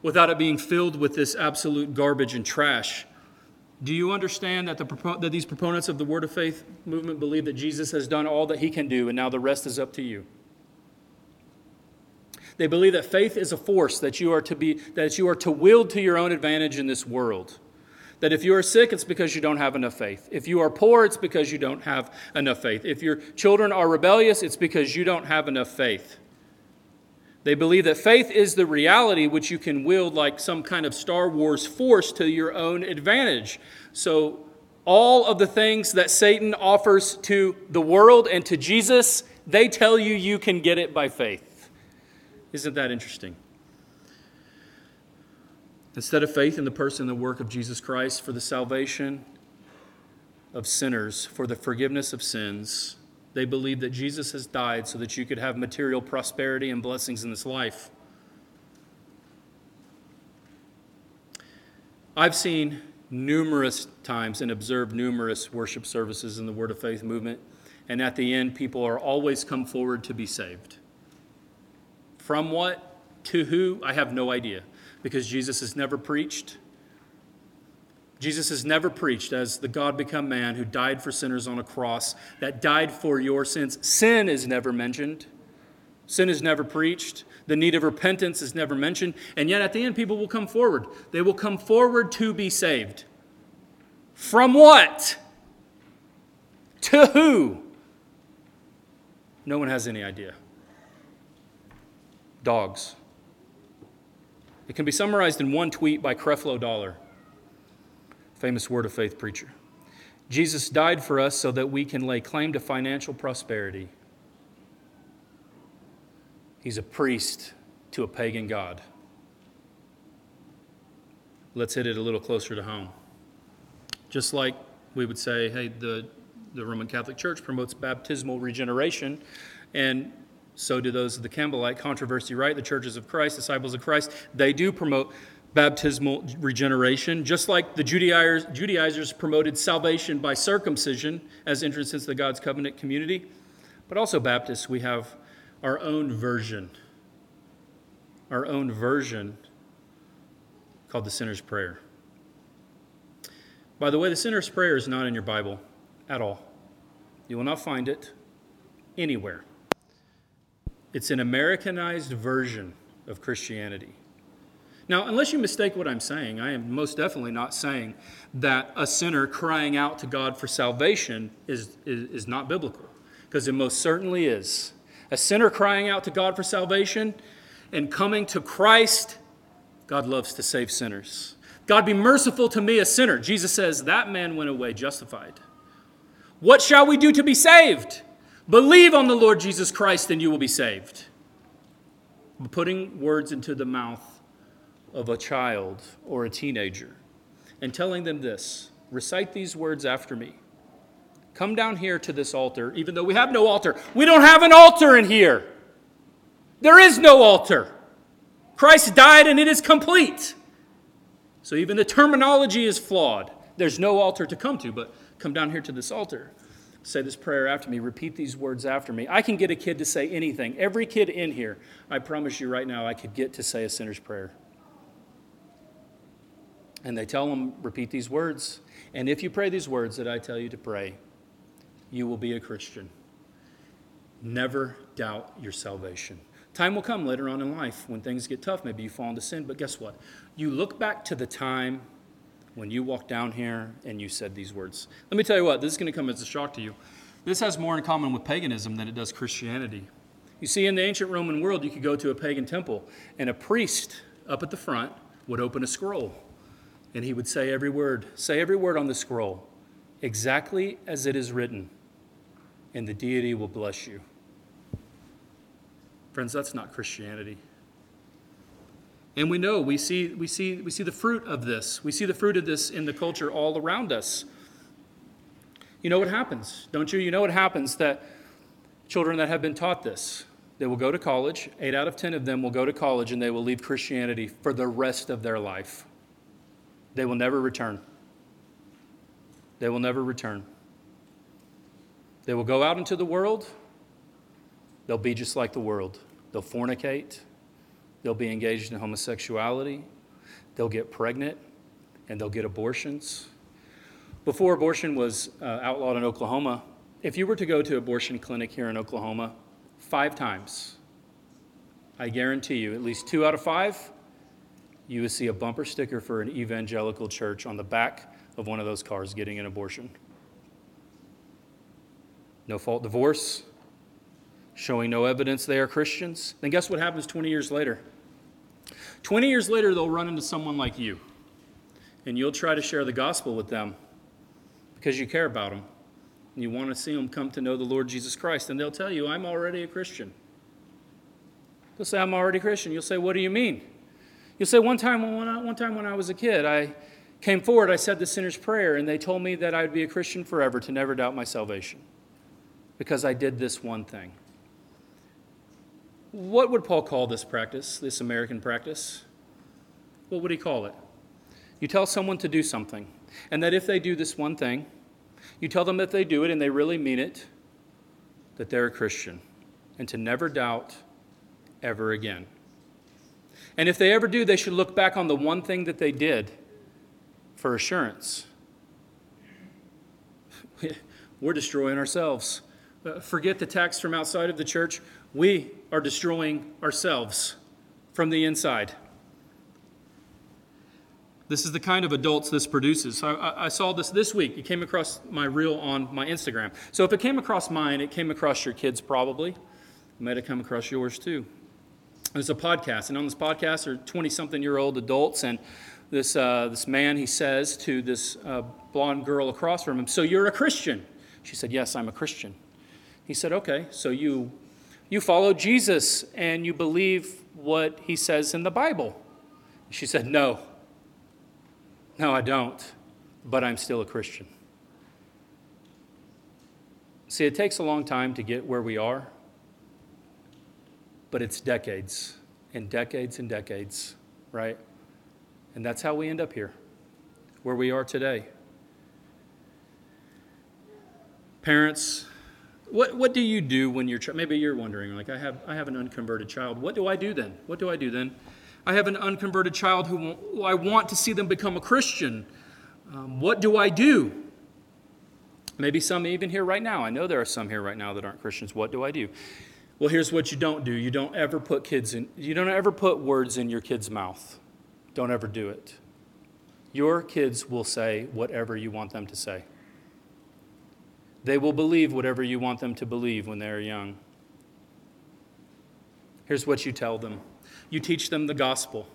without it being filled with this absolute garbage and trash. Do you understand that, the, that these proponents of the Word of Faith movement believe that Jesus has done all that he can do and now the rest is up to you? They believe that faith is a force that you are to be that you are to wield to your own advantage in this world. That if you are sick, it's because you don't have enough faith. If you are poor, it's because you don't have enough faith. If your children are rebellious, it's because you don't have enough faith. They believe that faith is the reality which you can wield like some kind of Star Wars force to your own advantage. So, all of the things that Satan offers to the world and to Jesus, they tell you you can get it by faith. Isn't that interesting? Instead of faith in the person and the work of Jesus Christ for the salvation of sinners, for the forgiveness of sins, they believe that Jesus has died so that you could have material prosperity and blessings in this life. I've seen numerous times and observed numerous worship services in the Word of Faith movement, and at the end, people are always come forward to be saved. From what to who, I have no idea, because Jesus has never preached Jesus has never preached as the God become man who died for sinners on a cross, that died for your sins. Sin is never mentioned. Sin is never preached. The need of repentance is never mentioned. And yet at the end, people will come forward. They will come forward to be saved. From what? To who? No one has any idea. Dogs. It can be summarized in one tweet by Creflo Dollar famous word of faith preacher. Jesus died for us so that we can lay claim to financial prosperity. He's a priest to a pagan God. Let's hit it a little closer to home. Just like we would say, hey, the, the Roman Catholic Church promotes baptismal regeneration, and so do those of the Campbellite controversy, right? The churches of Christ, disciples of Christ, they do promote baptismal regeneration, just like the Judaizers, Judaizers promoted salvation by circumcision as entrance into the God's covenant community. But also, Baptists, we have our own version, our own version called the Sinner's Prayer. By the way, the Sinner's Prayer is not in your Bible at all. You will not find it anywhere. It's an Americanized version of Christianity. Now, unless you mistake what I'm saying, I am most definitely not saying that a sinner crying out to God for salvation is, is, is not biblical, because it most certainly is. A sinner crying out to God for salvation and coming to Christ, God loves to save sinners. God be merciful to me, a sinner. Jesus says, That man went away justified. What shall we do to be saved? Believe on the Lord Jesus Christ, and you will be saved. Putting words into the mouth of a child or a teenager and telling them this recite these words after me. Come down here to this altar, even though we have no altar. We don't have an altar in here. There is no altar. Christ died and it is complete. So even the terminology is flawed. There's no altar to come to, but come down here to this altar. Say this prayer after me. Repeat these words after me. I can get a kid to say anything. Every kid in here, I promise you right now, I could get to say a sinner's prayer. And they tell them, repeat these words. And if you pray these words that I tell you to pray, you will be a Christian. Never doubt your salvation. Time will come later on in life when things get tough. Maybe you fall into sin, but guess what? You look back to the time when you walked down here and you said these words. Let me tell you what, this is going to come as a shock to you. This has more in common with paganism than it does Christianity. You see, in the ancient Roman world, you could go to a pagan temple, and a priest up at the front would open a scroll, and he would say every word, say every word on the scroll, exactly as it is written, and the deity will bless you. Friends, that's not Christianity. And we know, we see, we, see, we see the fruit of this. We see the fruit of this in the culture all around us. You know what happens, don't you? You know what happens that children that have been taught this, they will go to college. Eight out of ten of them will go to college and they will leave Christianity for the rest of their life. They will never return. They will never return. They will go out into the world. They'll be just like the world. They'll fornicate, they'll be engaged in homosexuality, they'll get pregnant, and they'll get abortions. Before abortion was uh, outlawed in Oklahoma, if you were to go to abortion clinic here in Oklahoma five times, I guarantee you, at least two out of five, you would see a bumper sticker for an evangelical church on the back of one of those cars getting an abortion. No fault divorce, showing no evidence they are Christians, then guess what happens 20 years later? 20 years later, they'll run into someone like you, and you'll try to share the gospel with them because you care about them and you want to see them come to know the Lord Jesus Christ. And they'll tell you, I'm already a Christian. They'll say, I'm already a Christian. You'll say, What do you mean? You'll say, One time when I, one time when I was a kid, I came forward, I said the sinner's prayer, and they told me that I'd be a Christian forever to never doubt my salvation because I did this one thing. What would Paul call this practice, this American practice? What would he call it? You tell someone to do something, and that if they do this one thing, you tell them that they do it and they really mean it, that they're a Christian, and to never doubt ever again. And if they ever do, they should look back on the one thing that they did for assurance. We're destroying ourselves. Uh, forget the text from outside of the church we are destroying ourselves from the inside. This is the kind of adults this produces. I, I, saw this this week. It came across my reel on my Instagram. So if it came across mine, it came across your kids probably. It might have come across yours too. There's a podcast, and on this podcast are 20 something year old adults, and this, uh, this man, he says to this uh, blonde girl across from him, So you're a Christian? She said, Yes, I'm a Christian. He said, Okay, so you you follow Jesus and you believe what he says in the Bible. She said, No. No, I don't, but I'm still a Christian. See, it takes a long time to get where we are, but it's decades and decades and decades, right? And that's how we end up here, where we are today. Parents, what, what do you do when you're, maybe you're wondering, like, I have, I have an unconverted child. What do I do then? What do I do then? I have an unconverted child who, who I want to see them become a Christian. Um, what do I do? Maybe some even here right now. I know there are some here right now that aren't Christians. What do I do? Well, here's what you don't do. You don't ever put kids in, you don't ever put words in your kid's mouth. Don't ever do it. Your kids will say whatever you want them to say. They will believe whatever you want them to believe when they're young. Here's what you tell them you teach them the gospel.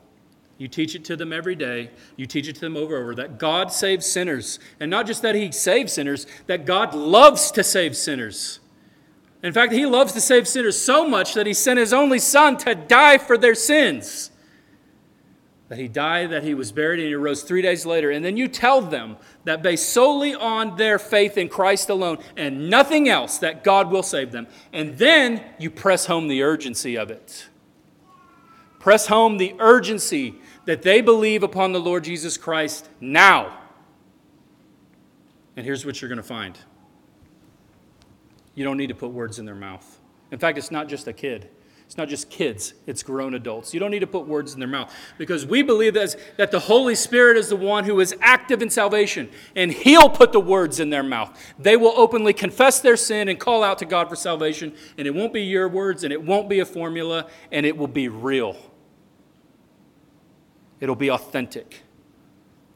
You teach it to them every day. You teach it to them over and over that God saves sinners. And not just that He saves sinners, that God loves to save sinners. In fact, He loves to save sinners so much that He sent His only Son to die for their sins that he died, that he was buried, and he rose three days later. And then you tell them that based solely on their faith in Christ alone and nothing else, that God will save them. And then you press home the urgency of it. Press home the urgency that they believe upon the Lord Jesus Christ now. And here's what you're going to find you don't need to put words in their mouth. In fact, it's not just a kid. It's not just kids, it's grown adults. You don't need to put words in their mouth because we believe that, that the Holy Spirit is the one who is active in salvation and He'll put the words in their mouth. They will openly confess their sin and call out to God for salvation, and it won't be your words and it won't be a formula and it will be real. It'll be authentic.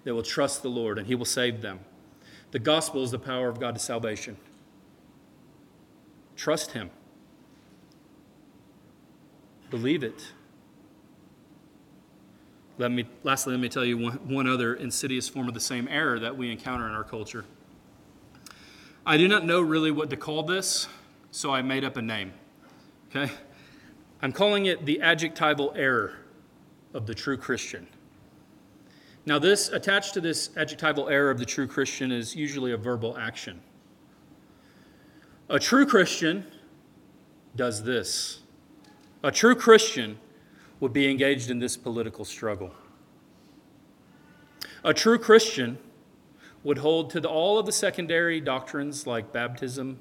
They will trust the Lord and He will save them. The gospel is the power of God to salvation. Trust Him. Believe it. Let me, lastly, let me tell you one, one other insidious form of the same error that we encounter in our culture. I do not know really what to call this, so I made up a name. Okay? I'm calling it the adjectival error of the true Christian. Now, this attached to this adjectival error of the true Christian is usually a verbal action. A true Christian does this. A true Christian would be engaged in this political struggle. A true Christian would hold to the, all of the secondary doctrines like baptism,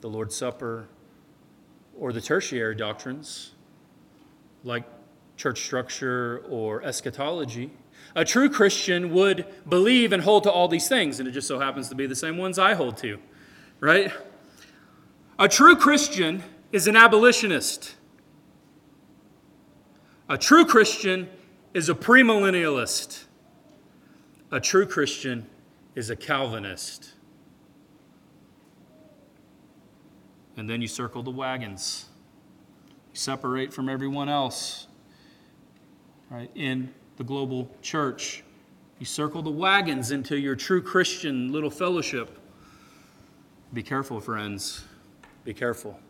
the Lord's Supper, or the tertiary doctrines like church structure or eschatology. A true Christian would believe and hold to all these things, and it just so happens to be the same ones I hold to, right? A true Christian is an abolitionist. A true Christian is a premillennialist. A true Christian is a Calvinist. And then you circle the wagons. You separate from everyone else. Right? In the global church, you circle the wagons into your true Christian little fellowship. Be careful, friends. Be careful.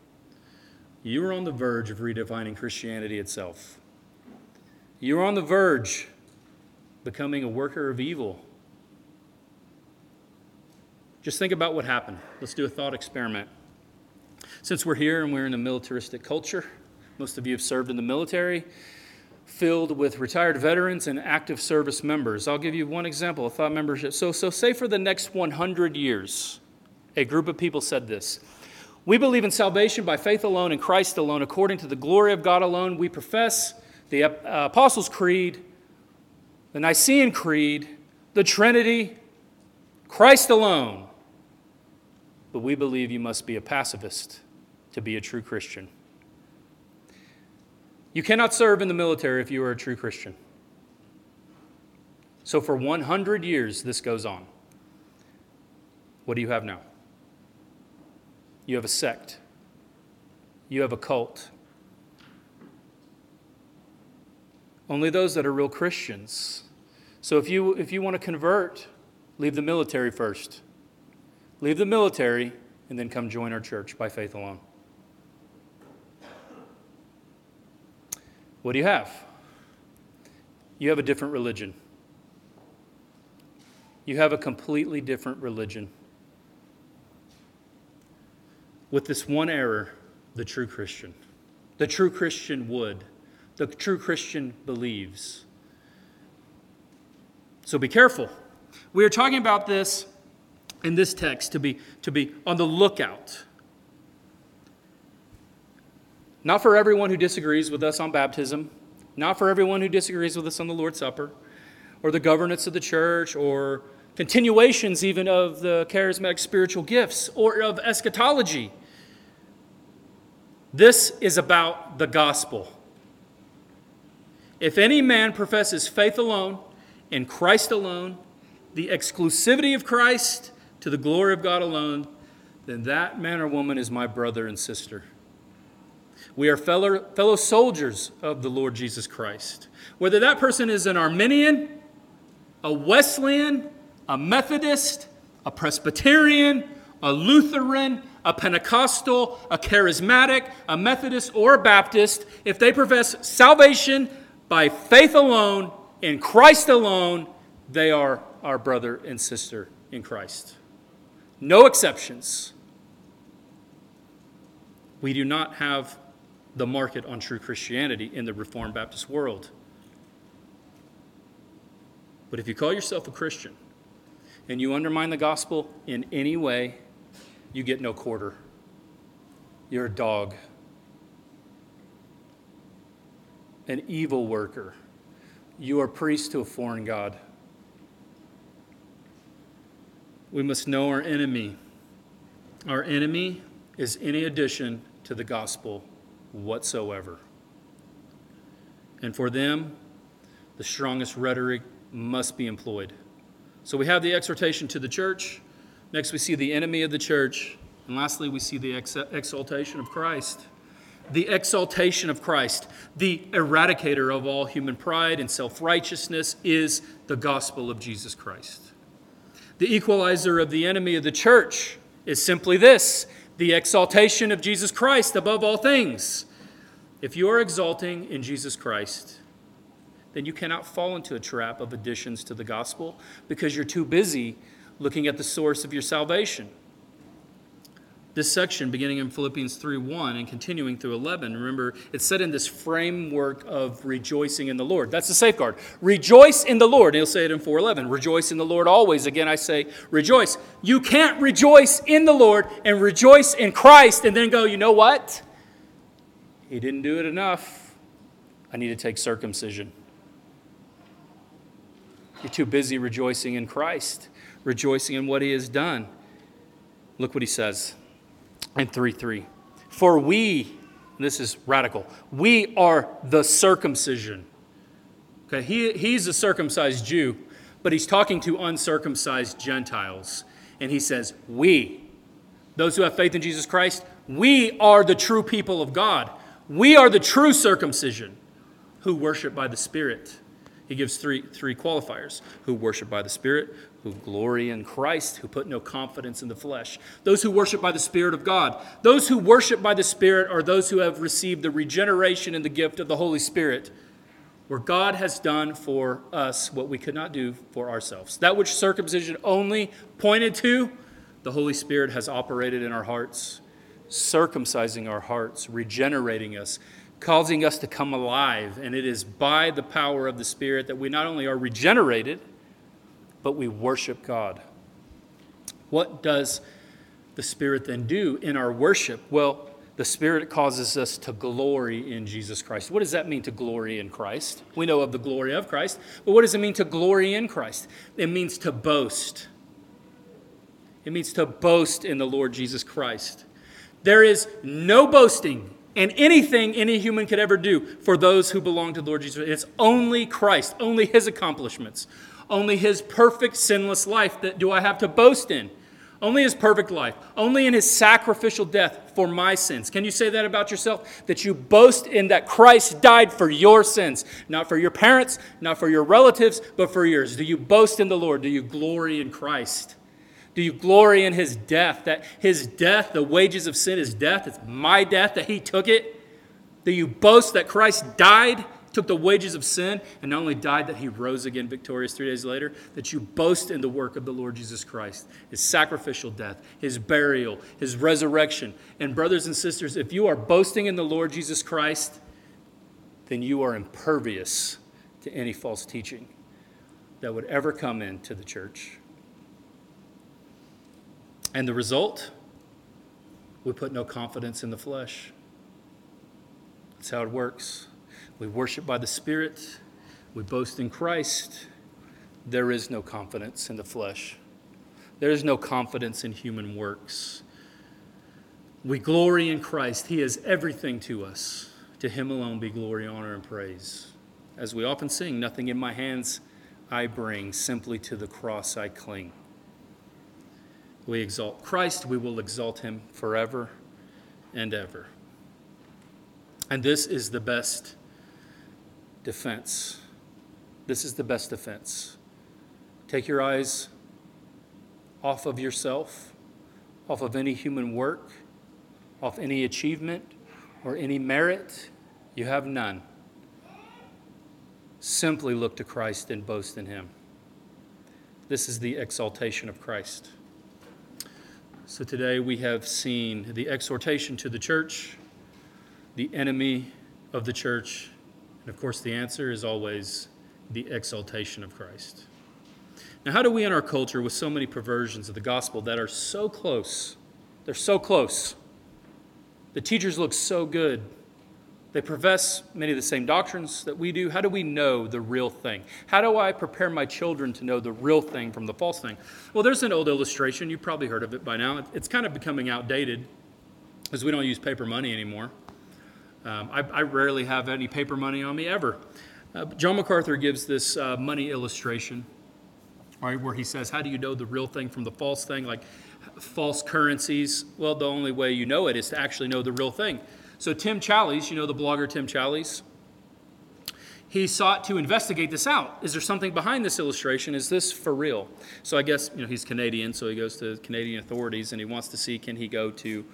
You are on the verge of redefining Christianity itself. You are on the verge becoming a worker of evil. Just think about what happened. Let's do a thought experiment. Since we're here and we're in a militaristic culture, most of you have served in the military, filled with retired veterans and active service members. I'll give you one example of thought membership. So, so say for the next 100 years, a group of people said this we believe in salvation by faith alone in Christ alone, according to the glory of God alone. We profess the uh, Apostles' Creed, the Nicene Creed, the Trinity, Christ alone. But we believe you must be a pacifist to be a true Christian. You cannot serve in the military if you are a true Christian. So, for 100 years, this goes on. What do you have now? You have a sect. You have a cult. Only those that are real Christians. So if you, if you want to convert, leave the military first. Leave the military and then come join our church by faith alone. What do you have? You have a different religion. You have a completely different religion with this one error the true Christian. The true Christian would, the true Christian believes. So be careful. We are talking about this in this text to be, to be on the lookout. Not for everyone who disagrees with us on baptism, not for everyone who disagrees with us on the Lord's Supper, or the governance of the church, or continuations even of the charismatic spiritual gifts or of eschatology. This is about the gospel. If any man professes faith alone, in Christ alone, the exclusivity of Christ to the glory of God alone, then that man or woman is my brother and sister. We are fellow, fellow soldiers of the Lord Jesus Christ. Whether that person is an Arminian, a Wesleyan, a Methodist, a Presbyterian, a Lutheran, a Pentecostal, a charismatic, a Methodist, or a Baptist, if they profess salvation by faith alone, in Christ alone, they are our brother and sister in Christ. No exceptions. We do not have the market on true Christianity in the Reformed Baptist world. But if you call yourself a Christian and you undermine the gospel in any way, you get no quarter. You're a dog, an evil worker. You are priest to a foreign God. We must know our enemy. Our enemy is any addition to the gospel whatsoever. And for them, the strongest rhetoric must be employed. So we have the exhortation to the church. Next, we see the enemy of the church. And lastly, we see the ex- exaltation of Christ. The exaltation of Christ, the eradicator of all human pride and self righteousness, is the gospel of Jesus Christ. The equalizer of the enemy of the church is simply this the exaltation of Jesus Christ above all things. If you are exalting in Jesus Christ, then you cannot fall into a trap of additions to the gospel because you're too busy looking at the source of your salvation. This section, beginning in Philippians 3 1 and continuing through 11, remember, it's set in this framework of rejoicing in the Lord. That's the safeguard. Rejoice in the Lord. And he'll say it in 411. Rejoice in the Lord always. Again, I say rejoice. You can't rejoice in the Lord and rejoice in Christ and then go, you know what? He didn't do it enough. I need to take circumcision. You're too busy rejoicing in Christ, rejoicing in what he has done. Look what he says in 3 3. For we, this is radical, we are the circumcision. Okay, he, he's a circumcised Jew, but he's talking to uncircumcised Gentiles. And he says, We, those who have faith in Jesus Christ, we are the true people of God. We are the true circumcision who worship by the Spirit. He gives three, three qualifiers who worship by the Spirit, who glory in Christ, who put no confidence in the flesh. Those who worship by the Spirit of God. Those who worship by the Spirit are those who have received the regeneration and the gift of the Holy Spirit, where God has done for us what we could not do for ourselves. That which circumcision only pointed to, the Holy Spirit has operated in our hearts, circumcising our hearts, regenerating us causing us to come alive. And it is by the power of the Spirit that we not only are regenerated, but we worship God. What does the Spirit then do in our worship? Well, the Spirit causes us to glory in Jesus Christ. What does that mean to glory in Christ? We know of the glory of Christ, but what does it mean to glory in Christ? It means to boast. It means to boast in the Lord Jesus Christ. There is no boasting in anything any human could ever do for those who belong to the Lord Jesus. It's only Christ, only his accomplishments, only his perfect sinless life that do I have to boast in. Only his perfect life, only in his sacrificial death for my sins. Can you say that about yourself? That you boast in that Christ died for your sins, not for your parents, not for your relatives, but for yours. Do you boast in the Lord? Do you glory in Christ? Do you glory in his death? That his death, the wages of sin is death. It's my death that he took it. Do you boast that Christ died, took the wages of sin, and not only died, that he rose again victorious three days later? That you boast in the work of the Lord Jesus Christ, his sacrificial death, his burial, his resurrection. And, brothers and sisters, if you are boasting in the Lord Jesus Christ, then you are impervious to any false teaching that would ever come into the church. And the result? We put no confidence in the flesh. That's how it works. We worship by the Spirit, we boast in Christ. There is no confidence in the flesh, there is no confidence in human works. We glory in Christ. He is everything to us. To Him alone be glory, honor, and praise. As we often sing, nothing in my hands I bring, simply to the cross I cling. We exalt Christ, we will exalt him forever and ever. And this is the best defense. This is the best defense. Take your eyes off of yourself, off of any human work, off any achievement or any merit. You have none. Simply look to Christ and boast in him. This is the exaltation of Christ. So today we have seen the exhortation to the church, the enemy of the church? And of course, the answer is always the exaltation of Christ. Now, how do we in our culture, with so many perversions of the gospel that are so close, they're so close, the teachers look so good, they profess many of the same doctrines that we do. How do we know the real thing? How do I prepare my children to know the real thing from the false thing? Well, there's an old illustration. You've probably heard of it by now. It's kind of becoming outdated because we don't use paper money anymore. Um, I, I, rarely have any paper money on me ever. Uh, John MacArthur gives this uh, money illustration, right, where he says, How do you know the real thing from the false thing? Like false currencies. Well, the only way you know it is to actually know the real thing. So, Tim Challies, you know the blogger Tim Challies, he sought to investigate this out. Is there something behind this illustration? Is this for real? So, I guess, you know, he's Canadian, so he goes to Canadian authorities and he wants to see can he go to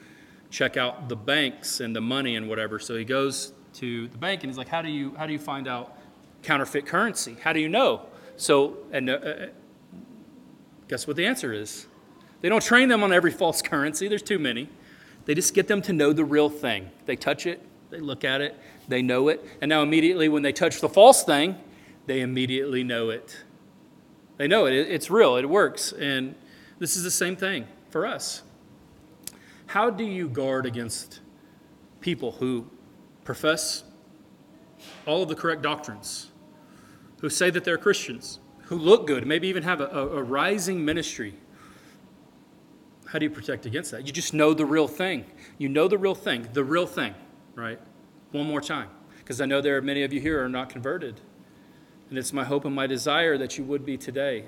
check out the banks and the money and whatever. So, he goes to the bank and he's like, How do you, how do you find out counterfeit currency? How do you know? So, and uh, uh guess what the answer is? They don't train them on every false currency, there's too many. They just get them to know the real thing. They touch it, they look at it, they know it. And now, immediately, when they touch the false thing, they immediately know it. They know it, it's real, it works. And this is the same thing for us. How do you guard against people who profess all of the correct doctrines, who say that they're Christians, who look good, maybe even have a, a, rising ministry? How do you protect against that? You just know the real thing. You know the real thing, the real thing, right? One more time, because I know there are many of you here are not converted. And it's my hope and my desire that you would be today.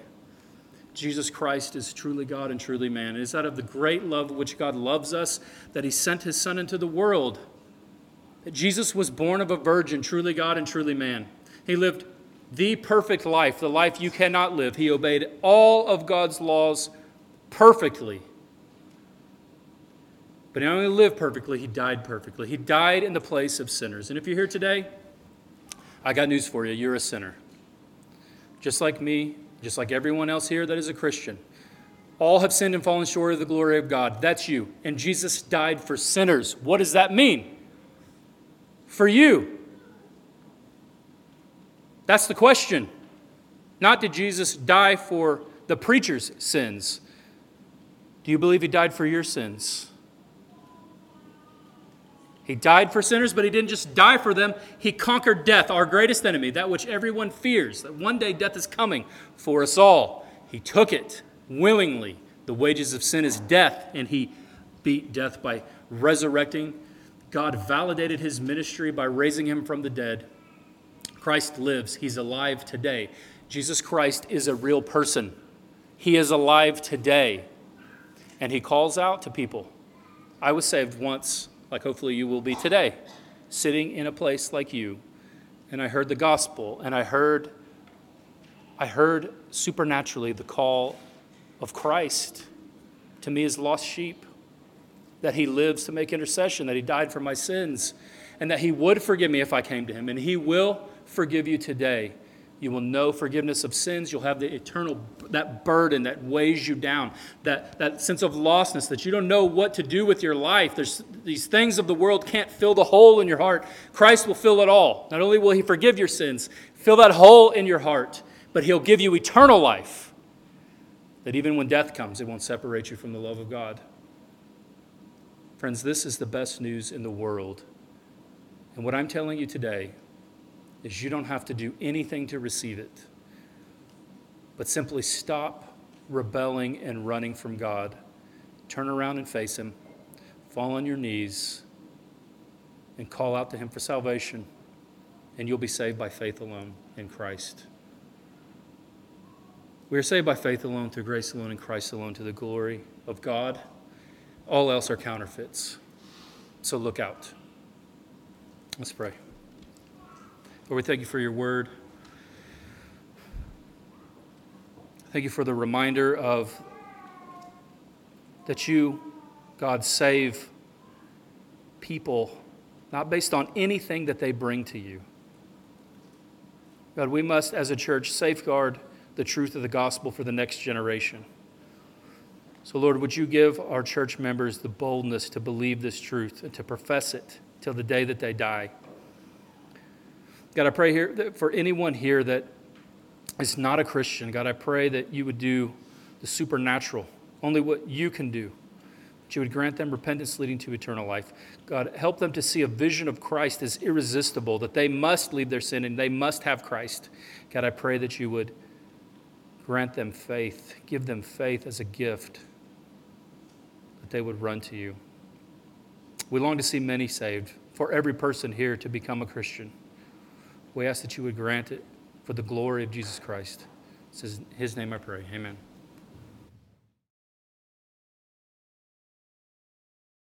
Jesus Christ is truly God and truly man. It is out of the great love which God loves us that he sent his Son into the world. That Jesus was born of a virgin, truly God and truly man. He lived the perfect life, the life you cannot live. He obeyed all of God's laws perfectly. But he only lived perfectly, he died perfectly. He died in the place of sinners. And if you're here today, I got news for you. You're a sinner. Just like me, just like everyone else here that is a Christian. All have sinned and fallen short of the glory of God. That's you. And Jesus died for sinners. What does that mean? For you. That's the question. Not did Jesus die for the preacher's sins. Do you believe he died for your sins? He died for sinners, but he didn't just die for them. He conquered death, our greatest enemy, that which everyone fears, that one day death is coming for us all. He took it willingly. The wages of sin is death, and he beat death by resurrecting. God validated his ministry by raising him from the dead. Christ lives, he's alive today. Jesus Christ is a real person. He is alive today. And he calls out to people. I was saved once like hopefully you will be today, sitting in a place like you, and I heard the gospel, and I heard, I heard supernaturally the call of Christ to me as lost sheep, that he lives to make intercession, that he died for my sins, and that he would forgive me if I came to him, and he will forgive you today. You will know forgiveness of sins. You'll have the eternal, that burden that weighs you down, that, that sense of lostness that you don't know what to do with your life. There's these things of the world can't fill the hole in your heart. Christ will fill it all. Not only will He forgive your sins, fill that hole in your heart, but He'll give you eternal life. That even when death comes, it won't separate you from the love of God. Friends, this is the best news in the world. And what I'm telling you today is you don't have to do anything to receive it, but simply stop rebelling and running from God. Turn around and face Him, fall on your knees, and call out to Him for salvation, and you'll be saved by faith alone in Christ. We are saved by faith alone, through grace alone, in Christ alone, to the glory of God. All else are counterfeits. So look out. Let's pray. Lord, we thank you for your word. Thank you for the reminder of that you, God, save people not based on anything that they bring to you. God, we must, as a church, safeguard the truth of the gospel for the next generation. So, Lord, would you give our church members the boldness to believe this truth and to profess it till the day that they die. God, I pray here for anyone here that is not a Christian, God, I pray that you would do the supernatural, only what you can do. That you would grant them repentance leading to eternal life. God, help them to see a vision of Christ as irresistible, that they must leave their sin and they must have Christ. God, I pray that you would grant them faith, give them faith as a gift, that they would run to you. We long to see many saved, for every person here to become a Christian. We ask that you would grant it for the glory of Jesus Christ. It's his name I pray. Amen.